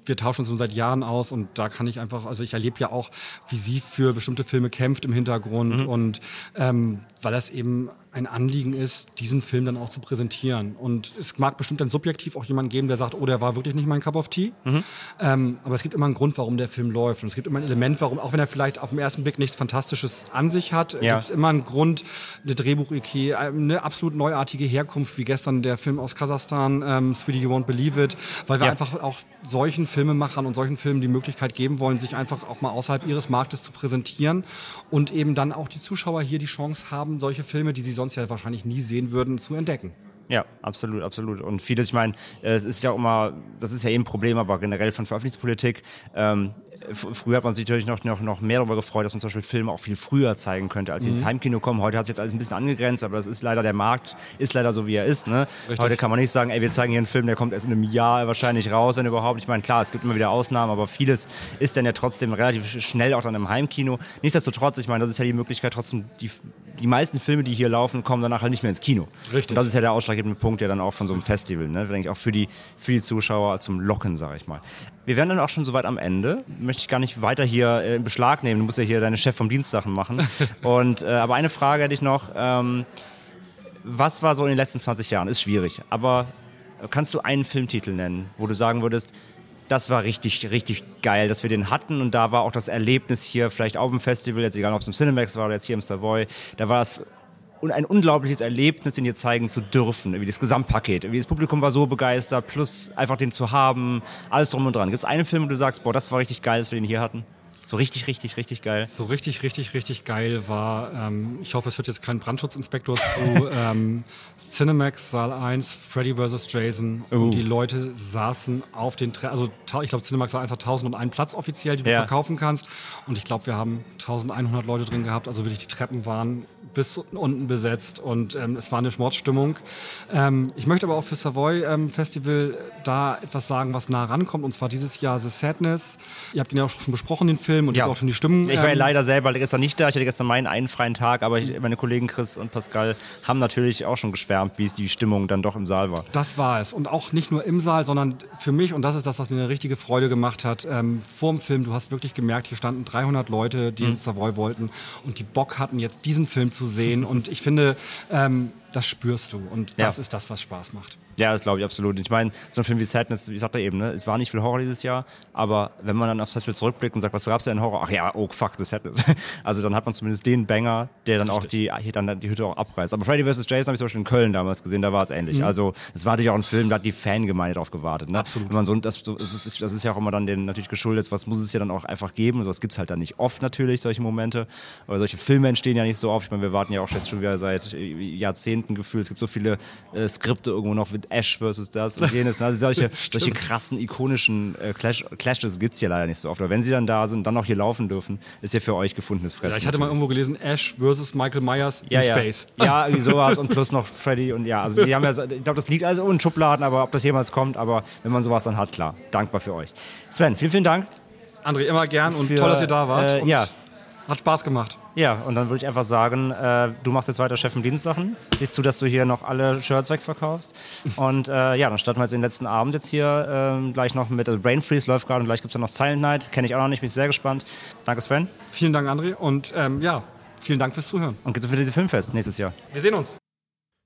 wir tauschen uns schon seit Jahren aus und da kann ich einfach, also ich erlebe ja auch, wie sie für bestimmte Filme kämpft im Hintergrund und ähm, weil das eben ein Anliegen ist, diesen Film dann auch zu präsentieren. Und es mag bestimmt dann subjektiv auch jemanden geben, der sagt, oh, der war wirklich nicht mein Cup of Tea. Ähm, aber es gibt immer einen Grund, warum der Film läuft. Und es gibt immer ein Element, warum, auch wenn er vielleicht auf den ersten Blick nichts Fantastisches an sich hat, Ja. gibt es immer einen Grund, eine Drehbuchidee, eine absolut neuartige Herkunft, wie gestern der Film aus Kasachstan, ähm, 3D You Won't Believe It, weil wir Ja. einfach auch solchen Filmemachern und solchen Filmen die Möglichkeit geben wollen, sich einfach auch mal außerhalb ihres Marktes zu präsentieren und eben dann auch die Zuschauer hier die Chance haben, solche Filme, die sie sonst ja wahrscheinlich nie sehen würden, zu entdecken. Ja, absolut, absolut. Und vieles, ich meine, äh, es ist ja auch immer, das ist ja eben ein Problem, aber generell von Veröffentlichungspolitik. Ähm, früher hat man sich natürlich noch, noch, noch mehr darüber gefreut, dass man zum Beispiel Filme auch viel früher zeigen könnte, als sie Mhm. ins Heimkino kommen. Heute hat sich jetzt alles ein bisschen angegrenzt, aber das ist leider der Markt, ist leider so, wie er ist. Ne? Heute kann man nicht sagen, ey, wir zeigen hier einen Film, der kommt erst in einem Jahr wahrscheinlich raus, wenn überhaupt. Ich meine, klar, es gibt immer wieder Ausnahmen, aber vieles ist dann ja trotzdem relativ schnell auch dann im Heimkino. Nichtsdestotrotz, ich meine, das ist ja die Möglichkeit, trotzdem, die, die meisten Filme, die hier laufen, kommen danach halt nicht mehr ins Kino. Richtig. Und das ist ja der ausschlaggebende Punkt, ja dann auch von so einem Festival, ne? Denke ich auch für die, für die Zuschauer zum Locken, sage ich mal. Wir werden dann auch schon soweit am Ende. Möchte ich gar nicht weiter hier äh, in Beschlag nehmen. Du musst ja hier deine Chef vom Dienst Sachen machen. Und, äh, aber eine Frage hätte ich noch. Ähm, was war so in den letzten 20 Jahren? Ist schwierig. Aber kannst du einen Filmtitel nennen, wo du sagen würdest, das war richtig, richtig geil, dass wir den hatten und da war auch das Erlebnis hier, vielleicht auf dem Festival, jetzt egal ob es im Cinemax war oder jetzt hier im Savoy, da war das und ein unglaubliches Erlebnis, den hier zeigen zu dürfen, irgendwie das Gesamtpaket. Irgendwie das Publikum war so begeistert, plus einfach den zu haben, alles drum und dran. Gibt es einen Film, wo du sagst, boah, das war richtig geil, dass wir den hier hatten? So richtig, richtig, richtig geil. So richtig, richtig, richtig geil war, ähm, ich hoffe, es wird jetzt kein Brandschutzinspektor zu, ähm, Cinemax Saal 1, Freddy vs. Jason. Oh. Und die Leute saßen auf den Tre also ich glaube, Cinemax Saal 1 hat 1001 Platz offiziell, die du Ja. verkaufen kannst. Und ich glaube, wir haben 1100 Leute drin gehabt. Also wirklich, die Treppen waren bis unten besetzt und ähm, es war eine Schmortstimmung. Ähm, ich möchte aber auch für Savoy ähm, Festival da etwas sagen, was nah rankommt. Und zwar dieses Jahr The Sadness. Ihr habt ihn ja auch schon besprochen, den Film, und habt auch schon die Stimmen. Ich war ja ähm, leider selber gestern nicht da. Ich hatte gestern meinen einen freien Tag, aber ich, meine Kollegen Chris und Pascal haben natürlich auch schon geschwärmt, wie es die Stimmung dann doch im Saal war. Das war es. Und auch nicht nur im Saal, sondern für mich, und das ist das, was mir eine richtige Freude gemacht hat, ähm, vor dem Film, du hast wirklich gemerkt, hier standen 300 Leute, die Mhm. ins Savoy wollten und die Bock hatten, jetzt diesen Film zu sehen. Und ich finde, ähm, das spürst du. Und Ja. das ist das, was Spaß macht. Ja, das glaube ich absolut. Ich meine, so ein Film wie Sadness, wie sagt er eben, ne? es war nicht viel Horror dieses Jahr, aber wenn man dann auf Festival zurückblickt und sagt, was gab's denn in Horror? Ach ja, oh fuck, the Sadness. Also dann hat man zumindest den Banger, der dann auch die, hier dann die Hütte auch abreißt. Aber Freddy vs. Jason habe ich zum Beispiel in Köln damals gesehen, da war es ähnlich. Mhm. Also es war natürlich auch ein Film, da hat die Fangemeinde drauf gewartet. Ne? Absolut. Wenn man so, das, das, ist, das ist ja auch immer dann den natürlich geschuldet, was muss es ja dann auch einfach geben. Sowas gibt's halt dann nicht oft natürlich, solche Momente. Aber solche Filme entstehen ja nicht so oft. Ich meine, wir warten ja auch jetzt schon wieder seit Jahrzehnten gefühlt. Es gibt so viele äh, Skripte irgendwo noch Ash versus das und jenes. ne? Also solche, solche krassen, ikonischen äh, Clash, Clashes gibt's hier leider nicht so oft. Aber wenn sie dann da sind und dann auch hier laufen dürfen, ist ja für euch gefundenes Fressen. Ja, ich hatte mal irgendwo gelesen, Ash versus Michael Myers ja, in ja. Space. Ja, irgendwie sowas und plus noch Freddy und ja, also die haben ja, ich glaube, das liegt also in Schubladen, aber ob das jemals kommt, aber wenn man sowas dann hat, klar, dankbar für euch. Sven, vielen, vielen Dank. André, immer gern und Für, toll, dass ihr da wart. äh, ja. Hat Spaß gemacht. Ja, und dann würde ich einfach sagen, äh, du machst jetzt weiter Chef im Dienstsachen. Siehst du, dass du hier noch alle Shirts wegverkaufst. Und äh, ja, dann starten wir jetzt den letzten Abend jetzt hier ähm, gleich noch mit also Brain Freeze läuft gerade und gleich gibt es dann noch Silent Night. Kenne ich auch noch nicht, bin ich sehr gespannt. Danke, Sven. Vielen Dank, André. Und ähm, ja, vielen Dank fürs Zuhören. Und geht's für diese Filmfest nächstes Jahr. Wir sehen uns.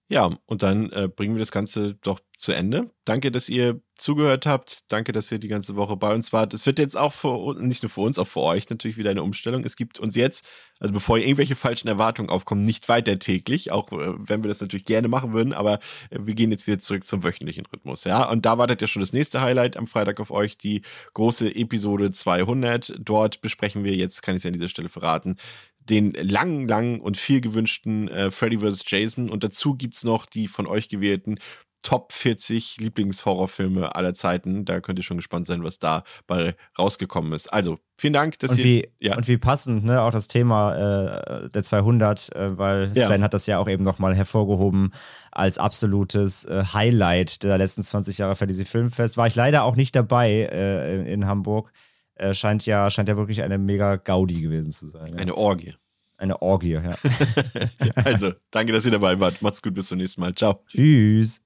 Ja, und dann äh, bringen wir das Ganze doch zu Ende. Danke, dass ihr zugehört habt. Danke, dass ihr die ganze Woche bei uns wart. Es wird jetzt auch für nicht nur für uns, auch für euch natürlich wieder eine Umstellung. Es gibt uns jetzt, also bevor irgendwelche falschen Erwartungen aufkommen, nicht weiter täglich, auch äh, wenn wir das natürlich gerne machen würden, aber äh, wir gehen jetzt wieder zurück zum wöchentlichen Rhythmus. Ja, und da wartet ja schon das nächste Highlight am Freitag auf euch, die große Episode 200. Dort besprechen wir jetzt, kann ich es ja an dieser Stelle verraten, den langen, langen und viel gewünschten äh, Freddy vs. Jason. Und dazu gibt es noch die von euch gewählten Top 40 Lieblingshorrorfilme aller Zeiten. Da könnt ihr schon gespannt sein, was dabei rausgekommen ist. Also, vielen Dank, dass und, ihr. wie, ja. und wie passend, ne, auch das Thema äh, der 200, äh, weil Ja. Sven hat das ja auch eben nochmal hervorgehoben als absolutes äh, Highlight der letzten 20 Jahre für diese Filmfest. War ich leider auch nicht dabei äh, in, in Hamburg. Äh, scheint, ja, scheint ja wirklich eine mega Gaudi gewesen zu sein. Ja. Eine Orgie. Eine Orgie, ja. also, danke, dass ihr dabei wart. Macht's gut, bis zum nächsten Mal. Ciao. Tschüss.